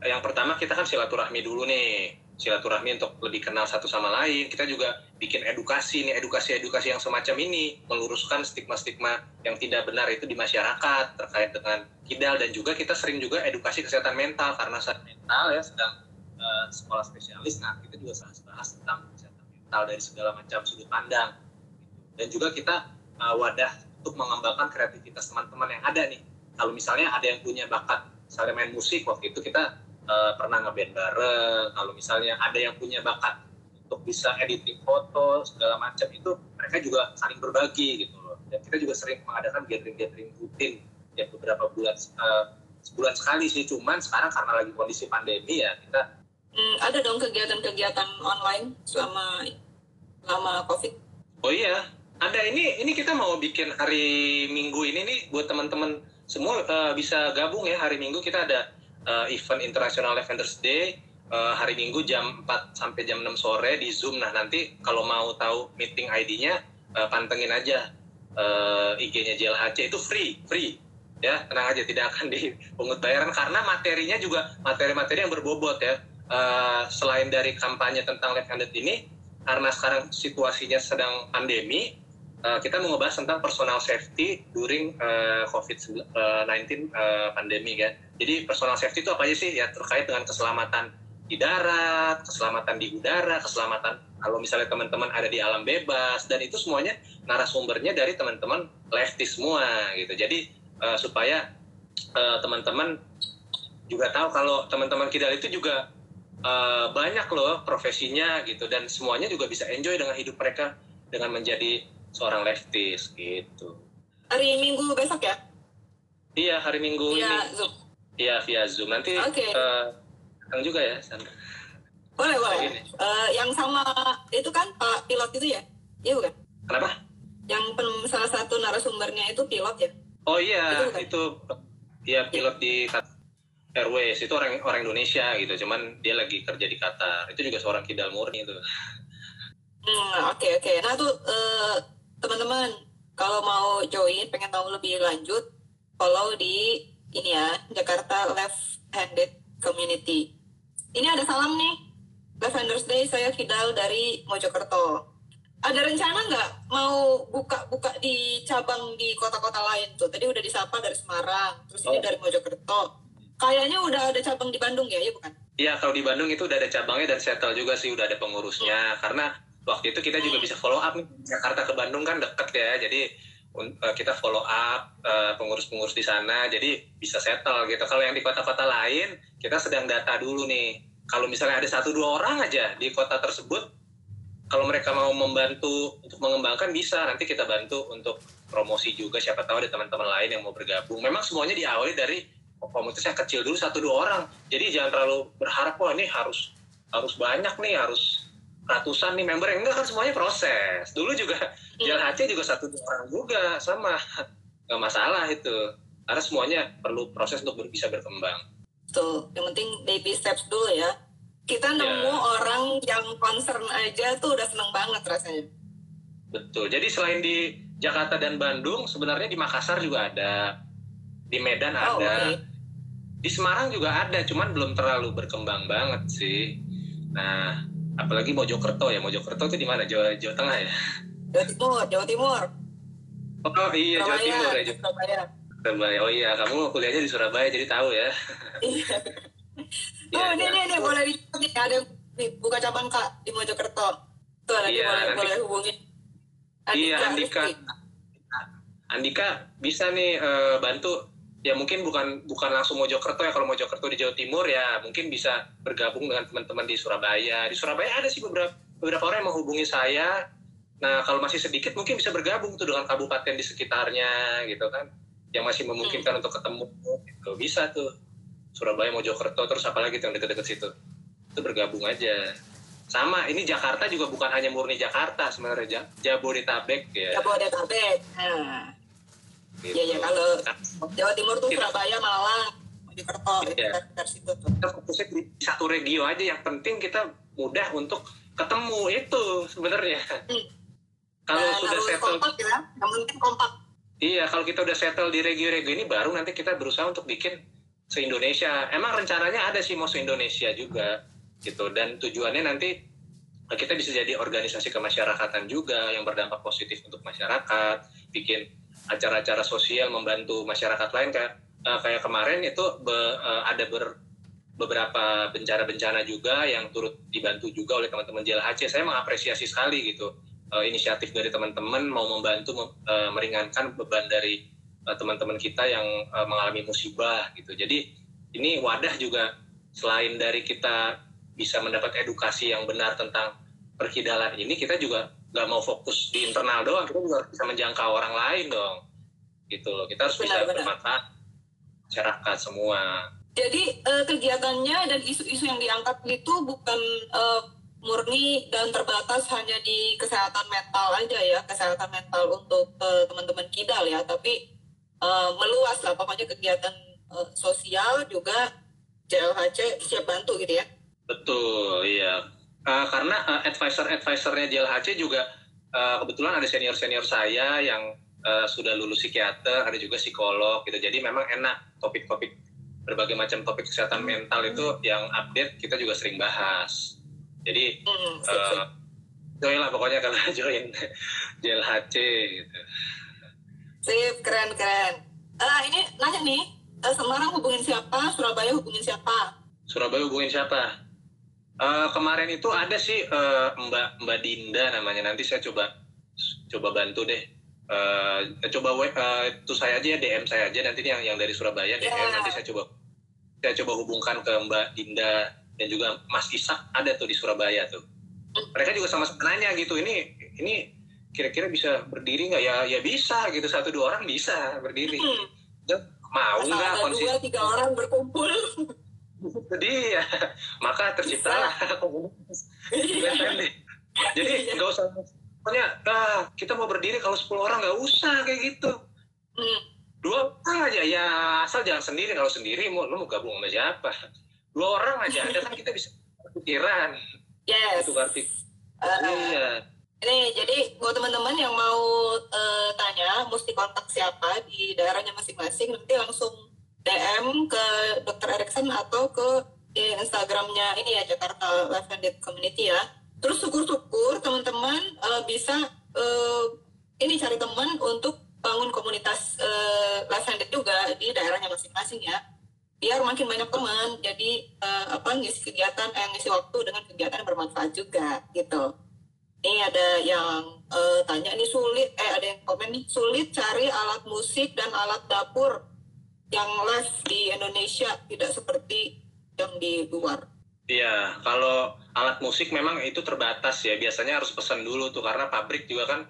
yang pertama kita kan silaturahmi dulu nih silaturahmi untuk lebih kenal satu sama lain. Kita juga bikin edukasi nih, edukasi-edukasi yang semacam ini, meluruskan stigma-stigma yang tidak benar itu di masyarakat terkait dengan kidal dan juga kita sering juga edukasi kesehatan mental karena saat mental ya sedang uh, sekolah spesialis. Nah kita juga bahas tentang kesehatan mental dari segala macam sudut pandang. Dan juga kita uh, wadah untuk mengembangkan kreativitas teman-teman yang ada nih. Kalau misalnya ada yang punya bakat, misalnya main musik, waktu itu kita uh, pernah ngeband bareng. Kalau misalnya ada yang punya bakat untuk bisa editing foto segala macam itu mereka juga saling berbagi gitu loh. Dan kita juga sering mengadakan gathering-gathering rutin ya beberapa bulan uh, sebulan sekali sih. Cuman sekarang karena lagi kondisi pandemi ya kita hmm, ada dong kegiatan-kegiatan online selama selama covid? Oh iya. Ada. Ini ini kita mau bikin hari minggu ini nih buat teman-teman semua uh, bisa gabung ya hari minggu kita ada uh, event International Lavenders Day uh, hari Minggu jam 4 sampai jam 6 sore di Zoom. Nah, nanti kalau mau tahu meeting ID-nya uh, pantengin aja uh, IG-nya JLHC itu free, free. Ya, tenang aja tidak akan dipungut bayaran karena materinya juga materi-materi yang berbobot ya. Uh, selain dari kampanye tentang left-handed ini karena sekarang situasinya sedang pandemi uh, kita mau ngebahas tentang personal safety during uh, COVID-19 uh, pandemi kan. Jadi personal safety itu apa aja sih? Ya terkait dengan keselamatan di darat, keselamatan di udara, keselamatan kalau misalnya teman-teman ada di alam bebas dan itu semuanya narasumbernya dari teman-teman lefty semua gitu. Jadi uh, supaya uh, teman-teman juga tahu kalau teman-teman kita itu juga uh, banyak loh profesinya gitu dan semuanya juga bisa enjoy dengan hidup mereka dengan menjadi seorang lefties gitu. Hari Minggu besok ya? Iya hari Minggu via ini. Zoom. Iya via Zoom nanti. Okay. Uh, juga ya Sandra. Boleh boleh. Uh, yang sama itu kan Pak pilot itu ya? Iya bukan? Kenapa? Yang pen, salah satu narasumbernya itu pilot ya? Oh iya itu, itu ya pilot di Airways itu orang orang Indonesia gitu, cuman dia lagi kerja di Qatar. Itu juga seorang kidal murni itu. Hmm, oke okay, oke. Okay. Nah tuh uh, teman-teman kalau mau join, pengen tahu lebih lanjut, follow di ini ya Jakarta Left Handed Community. Ini ada salam nih, Left Handers Day. Saya Kidal dari Mojokerto. Ada rencana nggak mau buka-buka di cabang di kota-kota lain tuh? Tadi udah disapa dari Semarang, terus oh. ini dari Mojokerto Kayaknya udah ada cabang di Bandung ya, ya bukan? Iya, kalau di Bandung itu udah ada cabangnya dan settle juga sih, udah ada pengurusnya. Hmm. Karena waktu itu kita juga bisa follow up nih, Jakarta ke Bandung kan deket ya, jadi uh, kita follow up uh, pengurus-pengurus di sana, jadi bisa settle gitu. Kalau yang di kota-kota lain, kita sedang data dulu nih. Kalau misalnya ada satu dua orang aja di kota tersebut, kalau mereka mau membantu untuk mengembangkan bisa, nanti kita bantu untuk promosi juga. Siapa tahu ada teman-teman lain yang mau bergabung. Memang semuanya diawali dari komunitasnya kecil dulu satu dua orang jadi jangan terlalu berharap wah ini harus harus banyak nih harus ratusan nih member yang enggak kan semuanya proses. Dulu juga jalan HC juga satu orang juga sama. Nggak masalah itu. Karena semuanya perlu proses untuk bisa berkembang. Tuh yang penting baby steps dulu ya. Kita ya. nemu ya. orang yang concern aja tuh udah seneng banget rasanya. Betul. Jadi selain di Jakarta dan Bandung sebenarnya di Makassar juga ada. Di Medan oh, ada. okay di Semarang juga ada cuman belum terlalu berkembang banget sih. Nah apalagi Mojokerto ya Mojokerto itu di mana? Jawa Jawa Tengah ya? Jawa Timur Jawa Timur. Oh iya Jawa Timur ya Surabaya. Surabaya. Oh iya kamu kuliahnya di Surabaya jadi tahu ya. Iya. Oh ya, ini, ini ini boleh di ada buka cabang kak di Mojokerto. Tuh lagi iya, boleh nanti, boleh hubungi. Andika, iya Andika. Andika bisa nih uh, bantu ya mungkin bukan bukan langsung Mojokerto ya. Kalau Mojokerto di Jawa Timur ya mungkin bisa bergabung dengan teman-teman di Surabaya. Di Surabaya ada sih beberapa beberapa orang yang menghubungi saya. Nah kalau masih sedikit mungkin bisa bergabung tuh dengan kabupaten di sekitarnya gitu kan. Yang masih memungkinkan hmm. untuk ketemu gitu. Bisa tuh. Surabaya Mojokerto terus apalagi tuh yang dekat-dekat situ. Itu bergabung aja. Sama ini Jakarta juga bukan hanya murni Jakarta sebenarnya. Jabodetabek ya. Jabodetabek. Nah Iya iya kalau Jawa Timur tuh Surabaya Malang Mojokerto iya. dari situ tuh. Kita fokusnya di satu regio aja yang penting kita mudah untuk ketemu itu sebenarnya. Hmm. Kalau nah, sudah settle kompak ya, penting kompak. Iya, kalau kita udah settle di regio-regio ini baru nanti kita berusaha untuk bikin se-Indonesia. Emang rencananya ada sih mau se-Indonesia juga gitu dan tujuannya nanti kita bisa jadi organisasi kemasyarakatan juga yang berdampak positif untuk masyarakat, bikin acara-acara sosial membantu masyarakat lain kayak uh, kayak kemarin itu be, uh, ada ber, beberapa bencana-bencana juga yang turut dibantu juga oleh teman-teman JLHC. Saya mengapresiasi sekali gitu uh, inisiatif dari teman-teman mau membantu uh, meringankan beban dari teman-teman uh, kita yang uh, mengalami musibah gitu. Jadi ini wadah juga selain dari kita bisa mendapat edukasi yang benar tentang perkidalan ini, kita juga nggak mau fokus di internal doang kita juga harus bisa menjangkau orang lain dong. Gitu loh kita harus benar, bisa bermanfaat masyarakat semua. Jadi uh, kegiatannya dan isu-isu yang diangkat itu bukan uh, murni dan terbatas hanya di kesehatan mental aja ya kesehatan mental untuk uh, teman-teman kidal ya tapi uh, meluas lah. Pokoknya kegiatan uh, sosial juga JLHC siap bantu gitu ya. Betul iya uh, karena uh, advisor-advisornya JLHC juga uh, kebetulan ada senior-senior saya yang uh, sudah lulus psikiater, ada juga psikolog gitu. Jadi memang enak topik-topik berbagai macam topik kesehatan mental itu yang update kita juga sering bahas. Jadi uh, join lah pokoknya kalau join JLHC gitu. Sip, keren keren. Ah ini nanya nih, uh, Semarang hubungin siapa, Surabaya hubungin siapa? Surabaya hubungin siapa? Uh, kemarin itu ada sih uh, Mbak Mbak Dinda namanya. Nanti saya coba coba bantu deh. Uh, coba uh, itu saya aja ya DM saya aja nanti yang yang dari Surabaya DM yeah. nanti saya coba saya coba hubungkan ke Mbak Dinda dan juga Mas Isak ada tuh di Surabaya tuh. Mereka juga sama-sama nanya gitu. Ini ini kira-kira bisa berdiri nggak ya? Ya bisa gitu satu dua orang bisa berdiri. Dan mau nggak konsisten? Dua tiga orang berkumpul. Jadi ya, maka terciptalah komunitas. Jadi nggak usah pokoknya ah, kita mau berdiri kalau 10 orang nggak usah kayak gitu. Hmm. Dua orang aja ya asal jangan sendiri kalau sendiri mau lu mau gabung sama siapa? Dua orang aja ada kan kita bisa pikiran. Yes. Itu arti. Uh, iya. Ini jadi buat teman-teman yang mau uh, tanya mesti kontak siapa di daerahnya masing-masing nanti langsung DM ke Dr. Erikson atau ke Instagramnya ini ya Jakarta Life and Community ya. Terus syukur-syukur teman-teman uh, bisa uh, ini cari teman untuk bangun komunitas uh, Life and juga di daerahnya masing-masing ya. Biar makin banyak teman, jadi uh, apa ngisi kegiatan, eh, ngisi waktu dengan kegiatan yang bermanfaat juga gitu. Ini ada yang uh, tanya ini sulit, eh ada yang komen nih sulit cari alat musik dan alat dapur yang live di Indonesia tidak seperti yang di luar. Iya, kalau alat musik memang itu terbatas ya. Biasanya harus pesan dulu tuh karena pabrik juga kan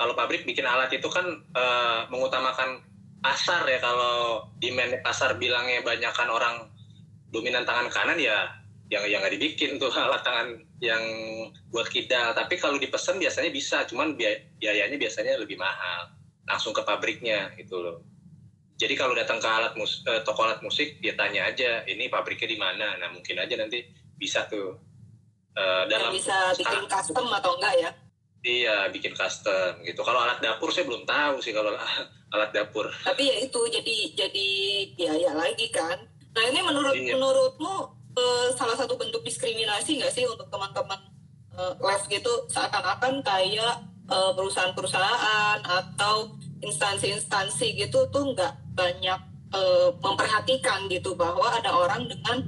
kalau pabrik bikin alat itu kan uh, mengutamakan pasar ya. Kalau demand pasar bilangnya banyakkan orang dominan tangan kanan ya yang yang nggak dibikin tuh alat tangan yang buat kidal. Tapi kalau dipesan biasanya bisa, cuman biayanya biasanya lebih mahal. Langsung ke pabriknya gitu loh jadi kalau datang ke alat mus eh, toko alat musik dia tanya aja ini pabriknya di mana? Nah mungkin aja nanti bisa tuh uh, dalam bisa bikin custom atau enggak ya? Iya bikin custom gitu. Kalau alat dapur saya belum tahu sih kalau alat dapur. Tapi ya itu jadi jadi biaya lagi kan? Nah ini menurut iya. menurutmu uh, salah satu bentuk diskriminasi nggak sih untuk teman-teman uh, live gitu? Seakan-akan kayak perusahaan-perusahaan atau instansi-instansi gitu tuh nggak banyak uh, memperhatikan gitu bahwa ada orang dengan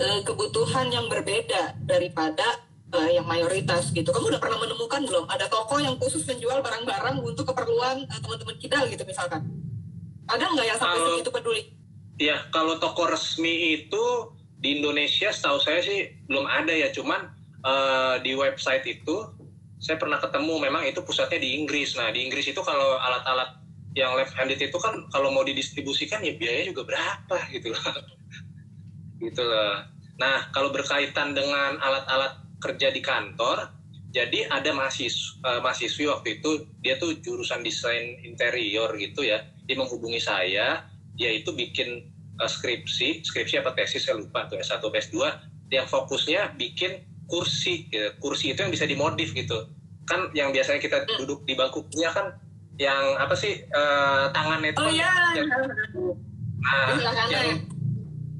uh, kebutuhan yang berbeda daripada uh, yang mayoritas gitu. Kamu udah pernah menemukan belum ada toko yang khusus menjual barang-barang untuk keperluan uh, teman-teman kita gitu misalkan? Ada nggak yang sampai segitu peduli? Iya, kalau toko resmi itu di Indonesia setahu saya sih belum ada ya, cuman uh, di website itu saya pernah ketemu memang itu pusatnya di Inggris. Nah, di Inggris itu kalau alat-alat yang left handed itu kan kalau mau didistribusikan ya biayanya juga berapa gitu loh. Gitu loh. Nah kalau berkaitan dengan alat-alat kerja di kantor jadi ada mahasiswa, uh, mahasiswi waktu itu dia tuh jurusan desain interior gitu ya. Dia menghubungi saya dia itu bikin uh, skripsi. Skripsi apa tesis? Saya lupa tuh S1 S2 yang fokusnya bikin kursi gitu. kursi itu yang bisa dimodif gitu. Kan yang biasanya kita duduk di bangku kuliah kan yang apa sih uh, tangannya itu oh iya. yang, nah yang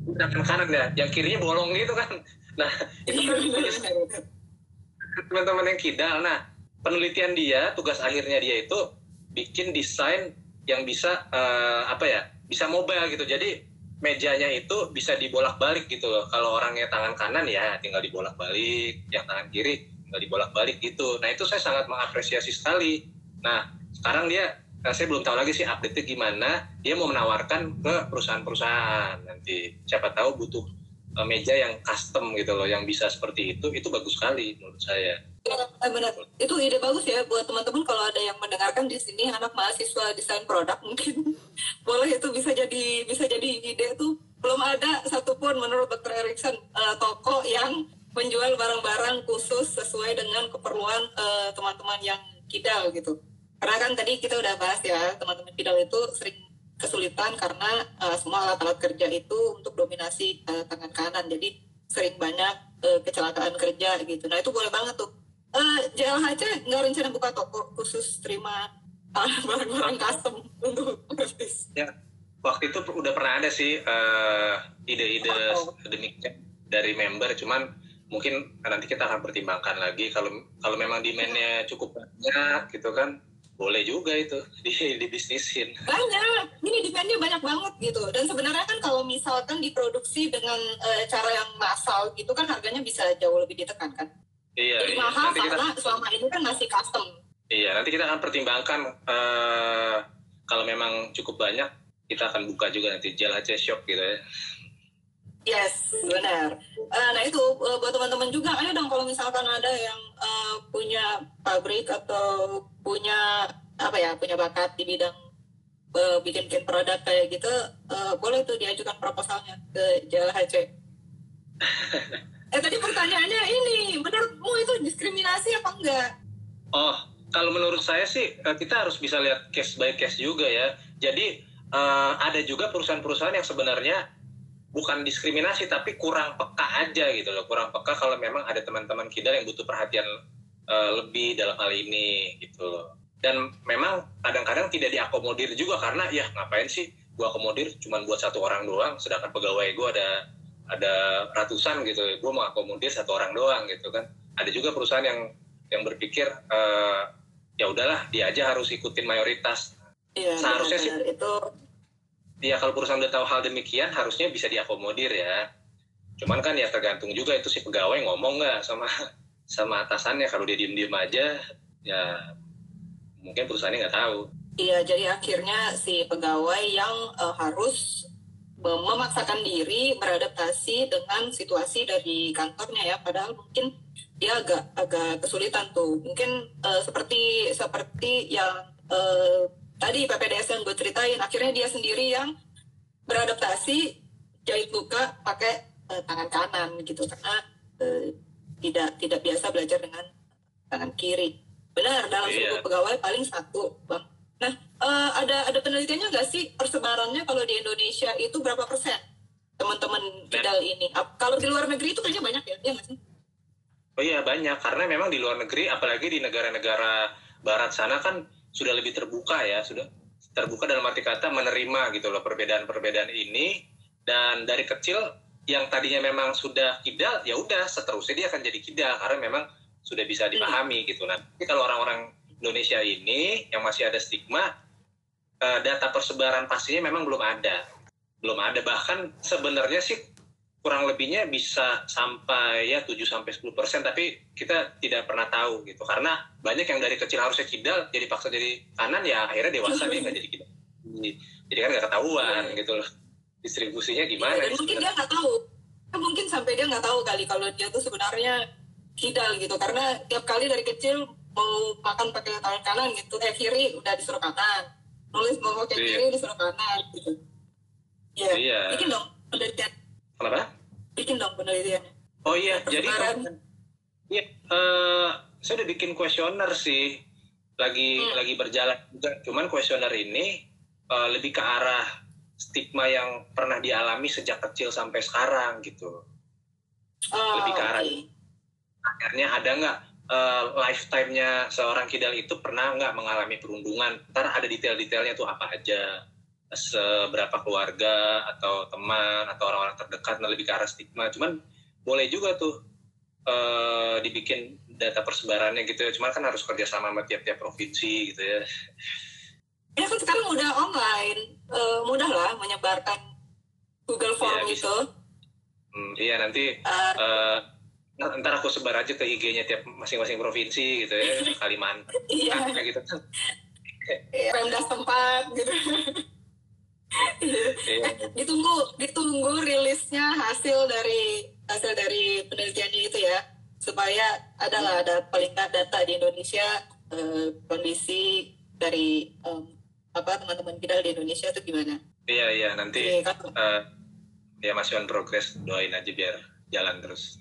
belakang kanan ya yang kirinya bolong gitu kan. Nah itu kan iya, teman-teman yang kidal nah penelitian dia tugas akhirnya dia itu bikin desain yang bisa uh, apa ya bisa mobile gitu. Jadi mejanya itu bisa dibolak-balik gitu loh. Kalau orangnya tangan kanan ya tinggal dibolak-balik. Yang tangan kiri tinggal dibolak-balik gitu. Nah itu saya sangat mengapresiasi sekali. Nah sekarang dia eh, saya belum tahu lagi sih update gimana. Dia mau menawarkan ke perusahaan-perusahaan nanti. Siapa tahu butuh uh, meja yang custom gitu loh yang bisa seperti itu. Itu bagus sekali menurut saya. Ya, benar. Itu ide bagus ya buat teman-teman. Kalau ada yang mendengarkan di sini anak mahasiswa desain produk mungkin boleh itu bisa jadi bisa jadi ide tuh. Belum ada satupun menurut Dr. Erikson uh, toko yang menjual barang-barang khusus sesuai dengan keperluan teman-teman uh, yang kidal gitu karena kan tadi kita udah bahas ya teman-teman Fidal itu sering kesulitan karena uh, semua alat-alat kerja itu untuk dominasi uh, tangan kanan. Jadi sering banyak uh, kecelakaan kerja gitu. Nah itu boleh banget tuh. Uh, JLHC nggak rencana buka toko khusus terima barang-barang custom untuk artis ya waktu itu udah pernah ada sih ide ide-ide oh. demikian dari member. Cuman mungkin nanti kita akan pertimbangkan lagi. Kalau kalau memang demandnya cukup banyak gitu kan boleh juga itu di dibisnisin. Banyak ini demandnya banyak banget gitu. Dan sebenarnya kan kalau misalkan diproduksi dengan uh, cara yang massal gitu kan harganya bisa jauh lebih ditekan kan? Iya, jadi iya. mahal Nanti karena kita, selama ini kan masih custom. Iya nanti kita akan pertimbangkan uh, kalau memang cukup banyak kita akan buka juga nanti Aceh Shop gitu ya Yes, benar. Uh, nah itu uh, buat teman-teman juga, ayo dong kalau misalkan ada yang uh, punya pabrik atau punya apa ya, punya bakat di bidang uh, bikin bikin produk kayak gitu, uh, boleh tuh diajukan proposalnya ke JLHC. eh tadi pertanyaannya ini, menurutmu itu diskriminasi apa enggak? Oh, kalau menurut saya sih kita harus bisa lihat case by case juga ya. Jadi uh, ada juga perusahaan-perusahaan yang sebenarnya bukan diskriminasi tapi kurang peka aja gitu loh. Kurang peka kalau memang ada teman-teman kidal yang butuh perhatian uh, lebih dalam hal ini gitu loh. Dan memang kadang-kadang tidak diakomodir juga karena ya ngapain sih gua akomodir? Cuma buat satu orang doang sedangkan pegawai gua ada ada ratusan gitu. Gua mau akomodir satu orang doang gitu kan. Ada juga perusahaan yang yang berpikir uh, ya udahlah dia aja harus ikutin mayoritas. Iya, seharusnya benar, sih itu ya kalau perusahaan udah tahu hal demikian harusnya bisa diakomodir ya. Cuman kan ya tergantung juga itu si pegawai ngomong nggak sama sama atasannya kalau dia diem-diem aja ya mungkin perusahaannya nggak tahu. Iya, jadi akhirnya si pegawai yang uh, harus memaksakan diri beradaptasi dengan situasi dari kantornya ya, padahal mungkin dia agak agak kesulitan tuh. Mungkin uh, seperti seperti yang uh, tadi PPDS yang gue ceritain akhirnya dia sendiri yang beradaptasi jahit buka pakai uh, tangan kanan gitu. Karena uh, tidak tidak biasa belajar dengan tangan kiri. Benar dalam Iya. seribu pegawai paling satu bang. Nah uh, ada ada penelitiannya nggak sih persebarannya kalau di Indonesia itu berapa persen teman-teman kidal ini? Ap- kalau di luar negeri itu kayaknya banyak ya ya nggak sih? Oh iya banyak. Karena memang di luar negeri apalagi di negara-negara barat sana kan sudah lebih terbuka ya sudah terbuka dalam arti kata menerima gitu loh perbedaan-perbedaan ini. Dan dari kecil yang tadinya memang sudah kidal ya udah seterusnya dia akan jadi kidal karena memang sudah bisa dipahami gitu. Nah tapi kalau orang-orang Indonesia ini yang masih ada stigma eh, data persebaran pastinya memang belum ada. Belum ada. Bahkan sebenarnya sih kurang lebihnya bisa sampai ya 7 sampai 10 persen tapi kita tidak pernah tahu gitu. Karena banyak yang dari kecil harusnya kidal jadi paksa jadi kanan ya akhirnya dewasa dia nggak jadi kidal. Jadi kan nggak ketahuan gitu loh. Distribusinya gimana dan nih mungkin dia sebenarnya? nggak tahu. Kan mungkin sampai dia nggak tahu kali kalau dia tuh sebenarnya kidal gitu. Karena tiap kali dari kecil mau makan pakai tangan kanan gitu. Eh kiri udah disuruh kanan. Nulis mau pakai Iya. kiri disuruh kanan gitu. Iya. Iya. bikin dong penelitian kenapa bikin dong penelitian oh iya jadi. Iya, eh, saya udah bikin kuesioner sih, lagi Hmm. lagi berjalan juga. Cuman kuesioner ini eh, lebih ke arah stigma yang pernah dialami sejak kecil sampai sekarang gitu. oh, Lebih ke arah oke. Akhirnya ada nggak eh, lifetime-nya seorang kidal itu pernah nggak mengalami perundungan? Ntar ada detail-detailnya tuh apa aja, seberapa keluarga atau teman atau orang-orang terdekat, nah lebih ke arah stigma. Cuman boleh juga tuh eh, dibikin data persebarannya gitu ya. Cuman kan harus kerjasama sama tiap-tiap provinsi gitu ya. ya kan sekarang udah online Eh, mudah lah menyebarkan Google Form Iya, bisa. itu Hmm, iya nanti Eh, eh, ntar aku sebar aja ke IG-nya tiap masing-masing provinsi gitu ya, Kalimantan iya gitu. Pemda setempat gitu Iya. ditunggu ditunggu rilisnya hasil dari hasil dari penelitiannya itu ya supaya adalah ada paling nggak data di Indonesia eh, kondisi dari em, apa teman-teman kita di Indonesia itu gimana? Iya iya nanti Oke, kan? eh, ya masih on progress doain aja biar jalan terus.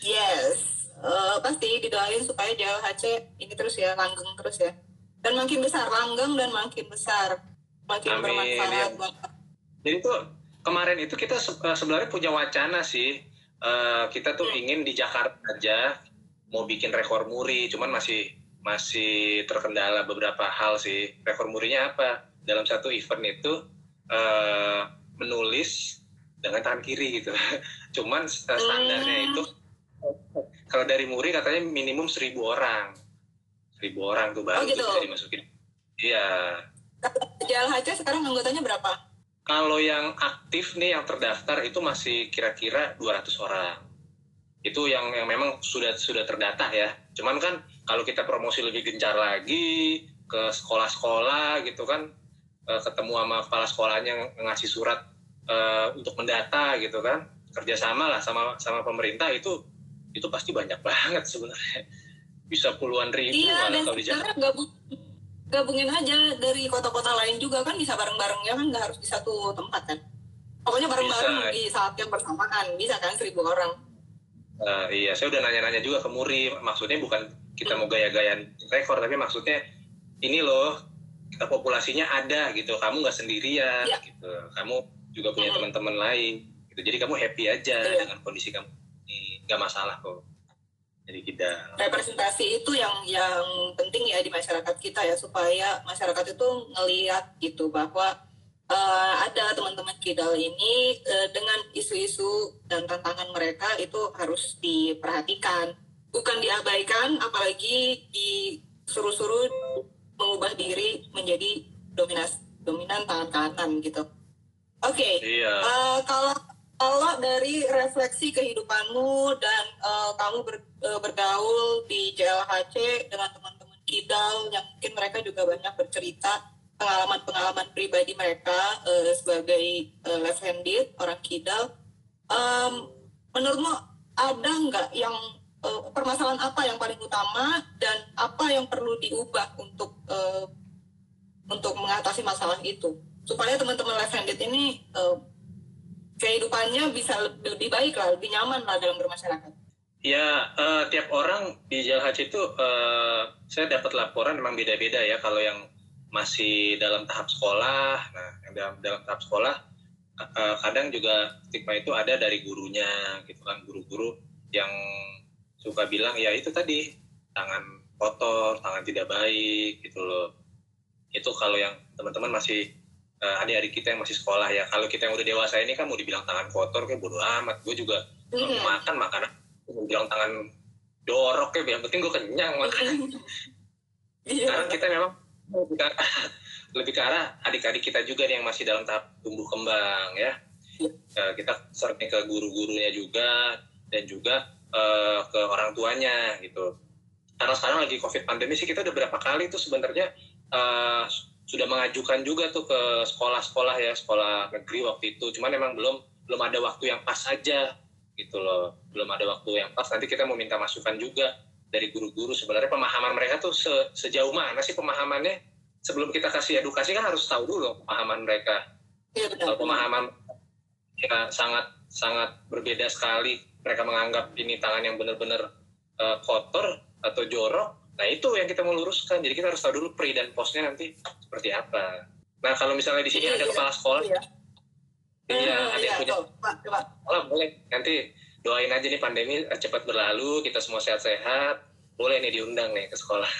Yes, Eh, pasti didoain supaya JLHC ini terus ya langgeng terus ya dan makin besar langgeng dan makin besar makin Amin, bermanfaat ya. Jadi tuh kemarin itu kita eh, sebenarnya punya wacana sih. Eh, kita tuh Hmm. ingin di Jakarta aja mau bikin rekor muri, cuman masih masih terkendala beberapa hal sih. Rekor murinya apa? Dalam satu event itu eh, menulis dengan tangan kiri gitu. cuman standarnya Hmm. itu kalau dari Muri katanya minimum seribu orang seribu orang tuh baru Oh, gitu. bisa dimasukin iya JLHC sekarang anggotanya berapa? kalau yang aktif nih yang terdaftar itu masih kira-kira 200 orang. Itu yang yang memang sudah sudah terdata ya. Cuman kan kalau kita promosi lebih gencar lagi ke sekolah-sekolah gitu kan eh, ketemu sama kepala sekolahnya ng- ngasih surat eh, untuk mendata gitu kan kerjasama lah sama sama pemerintah itu itu pasti banyak banget sebenarnya. Bisa puluhan ribu Iya, kalau di Jakarta. sebenarnya gabung, gabungin aja dari kota-kota lain juga kan bisa bareng-bareng ya kan nggak harus di satu tempat kan. Pokoknya bareng-bareng di saat yang bersamaan bisa kan seribu orang. Eh, iya, saya udah nanya-nanya juga ke Muri. Maksudnya bukan kita mau gaya-gayaan rekor, tapi maksudnya ini loh, kita populasinya ada gitu. Kamu nggak sendirian Iya. gitu. Kamu juga punya teman-teman lain. Gitu. Jadi kamu happy aja Iya. dengan kondisi kamu ini. Nggak masalah kok. Jadi kita Representasi itu yang yang penting ya di masyarakat kita ya supaya masyarakat itu ngelihat gitu bahwa eh, ada teman-teman kidal ini eh, dengan isu-isu dan tantangan mereka itu harus diperhatikan bukan diabaikan apalagi disuruh-suruh mengubah diri menjadi dominas dominan tangan kanan gitu. Oke, iya. Eh, kalau kalau dari refleksi kehidupanmu dan eh, kamu ber- eh, bergaul di JLHC dengan teman-teman kidal yang mungkin mereka juga banyak bercerita pengalaman-pengalaman pribadi mereka eh, sebagai eh, left-handed orang kidal, em, menurutmu ada nggak yang eh, permasalahan apa yang paling utama dan apa yang perlu diubah untuk eh, untuk mengatasi masalah itu supaya teman-teman left-handed ini eh, kehidupannya bisa lebih, lebih baik lah, lebih nyaman lah dalam bermasyarakat. Ya, eh, tiap orang di JLHC itu eh, saya dapat laporan memang beda-beda ya. Kalau yang masih dalam tahap sekolah, nah yang dalam, dalam tahap sekolah eh, kadang juga stigma itu ada dari gurunya, gitu kan, guru-guru yang suka bilang ya itu tadi tangan kotor, tangan tidak baik, gitu loh. Itu kalau yang teman-teman masih eh, adik-adik kita yang masih sekolah ya. Kalau kita yang udah dewasa ini kan mau dibilang tangan kotor kayak bodo amat. Gue juga kalau Hmm. makan makanan mau bilang tangan dorok ya yang penting gue kenyang makan Iya. karena kita memang lebih ke, lebih ke arah adik-adik kita juga nih yang masih dalam tahap tumbuh kembang ya. Iya. Eh, kita sering ke guru-gurunya juga dan juga eh, ke orang tuanya gitu. Karena sekarang lagi covid pandemi sih kita udah berapa kali tuh sebenarnya eh, sudah mengajukan juga tuh ke sekolah-sekolah ya sekolah negeri waktu itu. Cuman memang belum belum ada waktu yang pas aja gitu loh. Belum ada waktu yang pas. Nanti kita mau minta masukan juga dari guru-guru. Sebenarnya pemahaman mereka tuh se- sejauh mana sih pemahamannya? Sebelum kita kasih edukasi kan harus tahu dulu pemahaman mereka. Iya benar. kalau pemahaman ya sangat sangat berbeda sekali. Mereka menganggap ini tangan yang benar-benar eh, kotor atau jorok nah itu yang kita mau luruskan. Jadi kita harus tahu dulu pre dan postnya nanti seperti apa. Nah kalau misalnya di sini Iya, ada iya. kepala sekolah Iya. Iya ada yang punya Pak, coba. sekolah boleh nanti doain aja nih pandemi eh, cepat berlalu kita semua sehat-sehat boleh nih diundang nih ke sekolah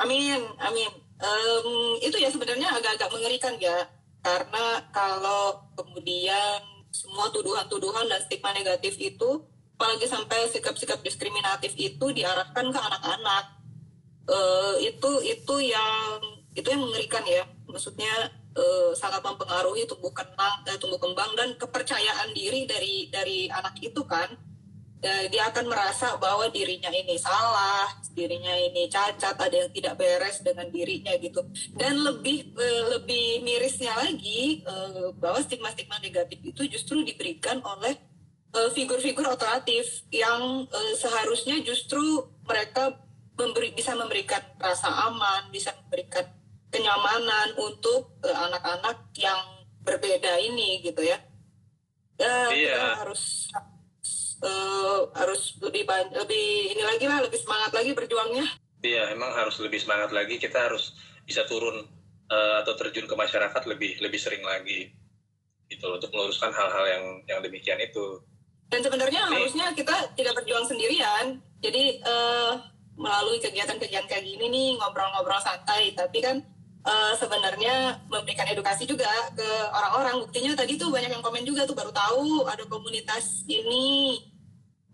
Amin, amin. Em, itu ya sebenarnya agak-agak mengerikan ya, karena kalau kemudian semua tuduhan-tuduhan dan stigma negatif itu, apalagi sampai sikap-sikap diskriminatif itu diarahkan ke anak-anak, Eh, itu itu yang itu yang mengerikan ya. Maksudnya eh, sangat mempengaruhi tumbuh kembang, eh, tumbuh kembang dan kepercayaan diri dari dari anak itu kan eh, dia akan merasa bahwa dirinya ini salah, dirinya ini cacat, ada yang tidak beres dengan dirinya gitu. Dan lebih eh, lebih mirisnya lagi eh, bahwa stigma-stigma negatif itu justru diberikan oleh eh, figur-figur otoratif yang eh, seharusnya justru mereka memberi bisa memberikan rasa aman, bisa memberikan kenyamanan untuk eh, anak-anak yang berbeda ini gitu ya. Ya, Iya. kita harus eh, harus lebih lebih ini lagi lah lebih semangat lagi berjuangnya iya emang harus lebih semangat lagi kita harus bisa turun eh, atau terjun ke masyarakat lebih lebih sering lagi gitu loh untuk meluruskan hal-hal yang yang demikian itu dan sebenarnya Nih. harusnya kita tidak berjuang sendirian jadi eh, melalui kegiatan-kegiatan kayak gini nih ngobrol-ngobrol santai tapi kan eh, sebenarnya memberikan edukasi juga ke orang-orang. Buktinya tadi tuh banyak yang komen juga tuh baru tahu ada komunitas ini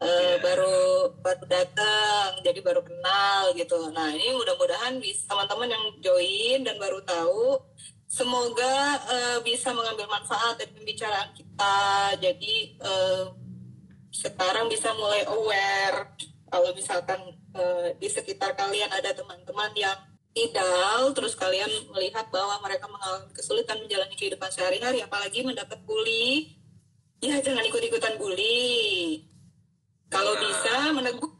uh, Iya. baru baru datang jadi baru kenal gitu. Nah ini mudah-mudahan bisa teman-teman yang join dan baru tahu semoga uh, bisa mengambil manfaat dari pembicaraan kita. Jadi uh, sekarang bisa mulai aware kalau misalkan uh, di sekitar kalian ada teman-teman yang idal terus kalian melihat bahwa mereka mengalami kesulitan menjalani kehidupan sehari-hari apalagi mendapat bully ya jangan ikut-ikutan bully kalau Nah. bisa menegur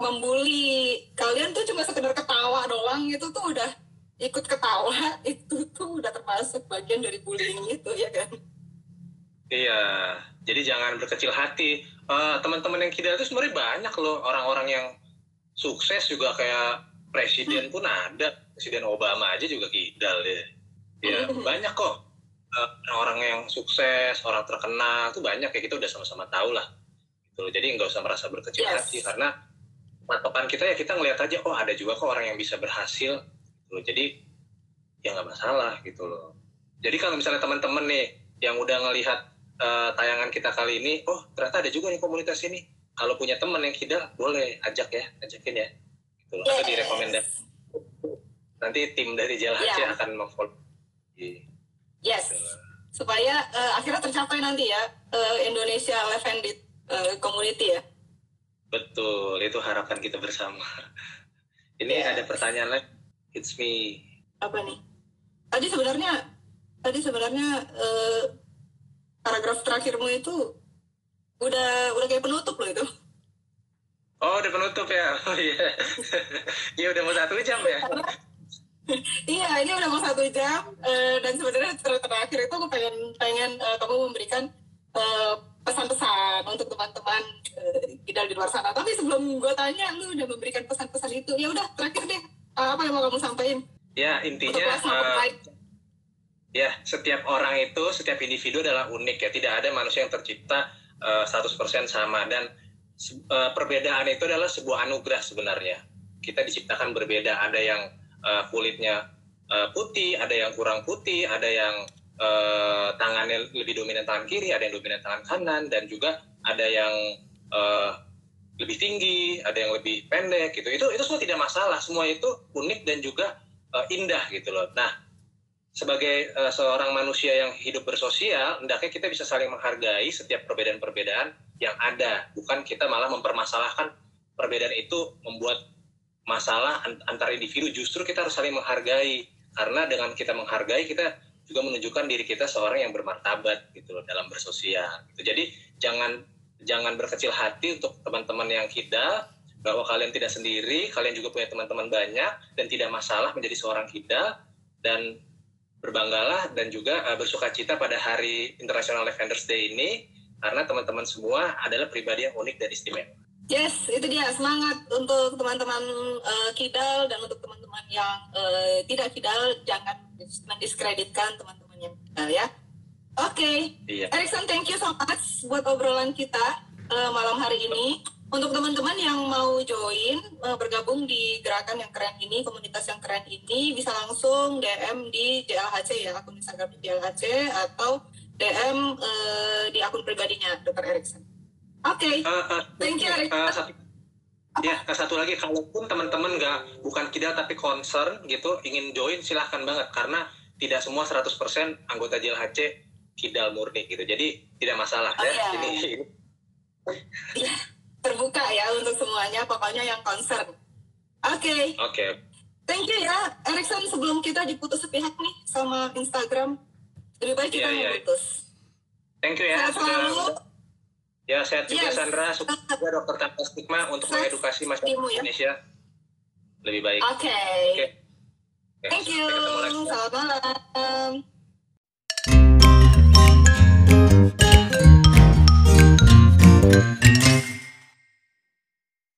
membuli kalian tuh cuma sekedar ketawa doang itu tuh udah ikut ketawa itu tuh udah termasuk bagian dari bullying itu ya kan Iya, jadi jangan berkecil hati. Eh, teman-teman yang kidal itu sebenarnya banyak loh orang-orang yang sukses juga kayak presiden pun ada, presiden Obama aja juga kidal deh. Ya banyak kok eh, orang-orang yang sukses, orang terkenal tuh banyak ya kita udah sama-sama tahu lah. Gitu. loh. Jadi nggak usah merasa berkecil Yes. hati karena patokan kita ya kita ngelihat aja oh ada juga kok orang yang bisa berhasil. Gitu. loh. Jadi ya nggak masalah gitu loh. Jadi kalau misalnya teman-teman nih yang udah ngelihat eh, tayangan kita kali ini, oh ternyata ada juga nih komunitas ini. Kalau punya teman yang kidal, boleh ajak ya, ajakin ya. Gitu loh. Atau Yes. direkomendasi. Nanti tim dari Jalan Iya. Aceh akan memfollow. Gitu. yes supaya eh, akhirnya tercapai nanti ya eh, Indonesia Left Handed eh, Community ya Betul, itu harapan kita bersama. Ini Yes. ada pertanyaan lagi. It's me. apa nih tadi sebenarnya tadi sebenarnya eh, paragraf terakhirmu itu udah udah kayak penutup loh itu Oh, udah penutup ya? Oh iya. Iya udah mau satu jam ya? Iya, ini udah mau satu jam eh, dan sebenarnya ter- terakhir itu aku pengen pengen eh, kamu memberikan eh, pesan-pesan untuk teman-teman kidal di luar sana. Tapi sebelum gue tanya, lu udah memberikan pesan-pesan itu, ya udah terakhir deh eh, apa yang mau kamu sampaikan Ya, intinya ya setiap orang itu, setiap individu adalah unik ya. Tidak ada manusia yang tercipta eh, 100% sama dan eh, perbedaan itu adalah sebuah anugerah sebenarnya. Kita diciptakan berbeda. Ada yang eh, kulitnya eh, putih, ada yang kurang putih, ada yang eh, tangannya lebih dominan tangan kiri, ada yang dominan tangan kanan, dan juga ada yang eh, lebih tinggi, ada yang lebih pendek gitu. Itu itu semua tidak masalah. Semua itu unik dan juga eh, indah gitu loh. Nah, sebagai eh, seorang manusia yang hidup bersosial, hendaknya kita bisa saling menghargai setiap perbedaan-perbedaan yang ada, bukan kita malah mempermasalahkan perbedaan itu membuat masalah an- antar individu. Justru kita harus saling menghargai, karena dengan kita menghargai kita juga menunjukkan diri kita seorang yang bermartabat gitu loh dalam bersosial. Gitu. Jadi jangan jangan berkecil hati untuk teman-teman yang kidal bahwa kalian tidak sendiri, kalian juga punya teman-teman banyak dan tidak masalah menjadi seorang kidal dan berbanggalah dan juga uh, bersuka cita pada hari International Defenders Day ini karena teman-teman semua adalah pribadi yang unik dan istimewa. Yes, itu dia semangat untuk teman-teman eh, kidal dan untuk teman-teman yang eh, tidak kidal jangan mendiskreditkan teman-teman yang kidal ya. Oke, Iya. Erikson, thank you so much buat obrolan kita eh, malam hari ini. Untuk teman-teman yang mau join, eh, bergabung di gerakan yang keren ini, komunitas yang keren ini, bisa langsung DM di JLHC ya, akun Instagram JLHC, atau DM eh, di akun pribadinya, Dr. Erikson. Oke, Uh, uh, Thank you, uh, satu, ya, uh, satu lagi, kalaupun teman-teman nggak bukan kidal tapi concern gitu, ingin join silahkan banget karena tidak semua 100% anggota JLHC kidal murni gitu. Jadi tidak masalah Oh, ya. iya. Ini, ini Iya, terbuka ya untuk semuanya, pokoknya yang concern. Oke, oke. thank you ya, Erikson. Sebelum kita diputus sepihak nih sama Instagram, lebih baik kita Iya, iya. memutus. Thank you ya. Sehat selalu. Ya, sehat juga Yes. Sandra, sukses juga dokter tanpa stigma untuk Sukses mengedukasi masyarakat ya. Indonesia lebih baik. Oke, Oke. Oke, thank you. lagi. Selamat malam.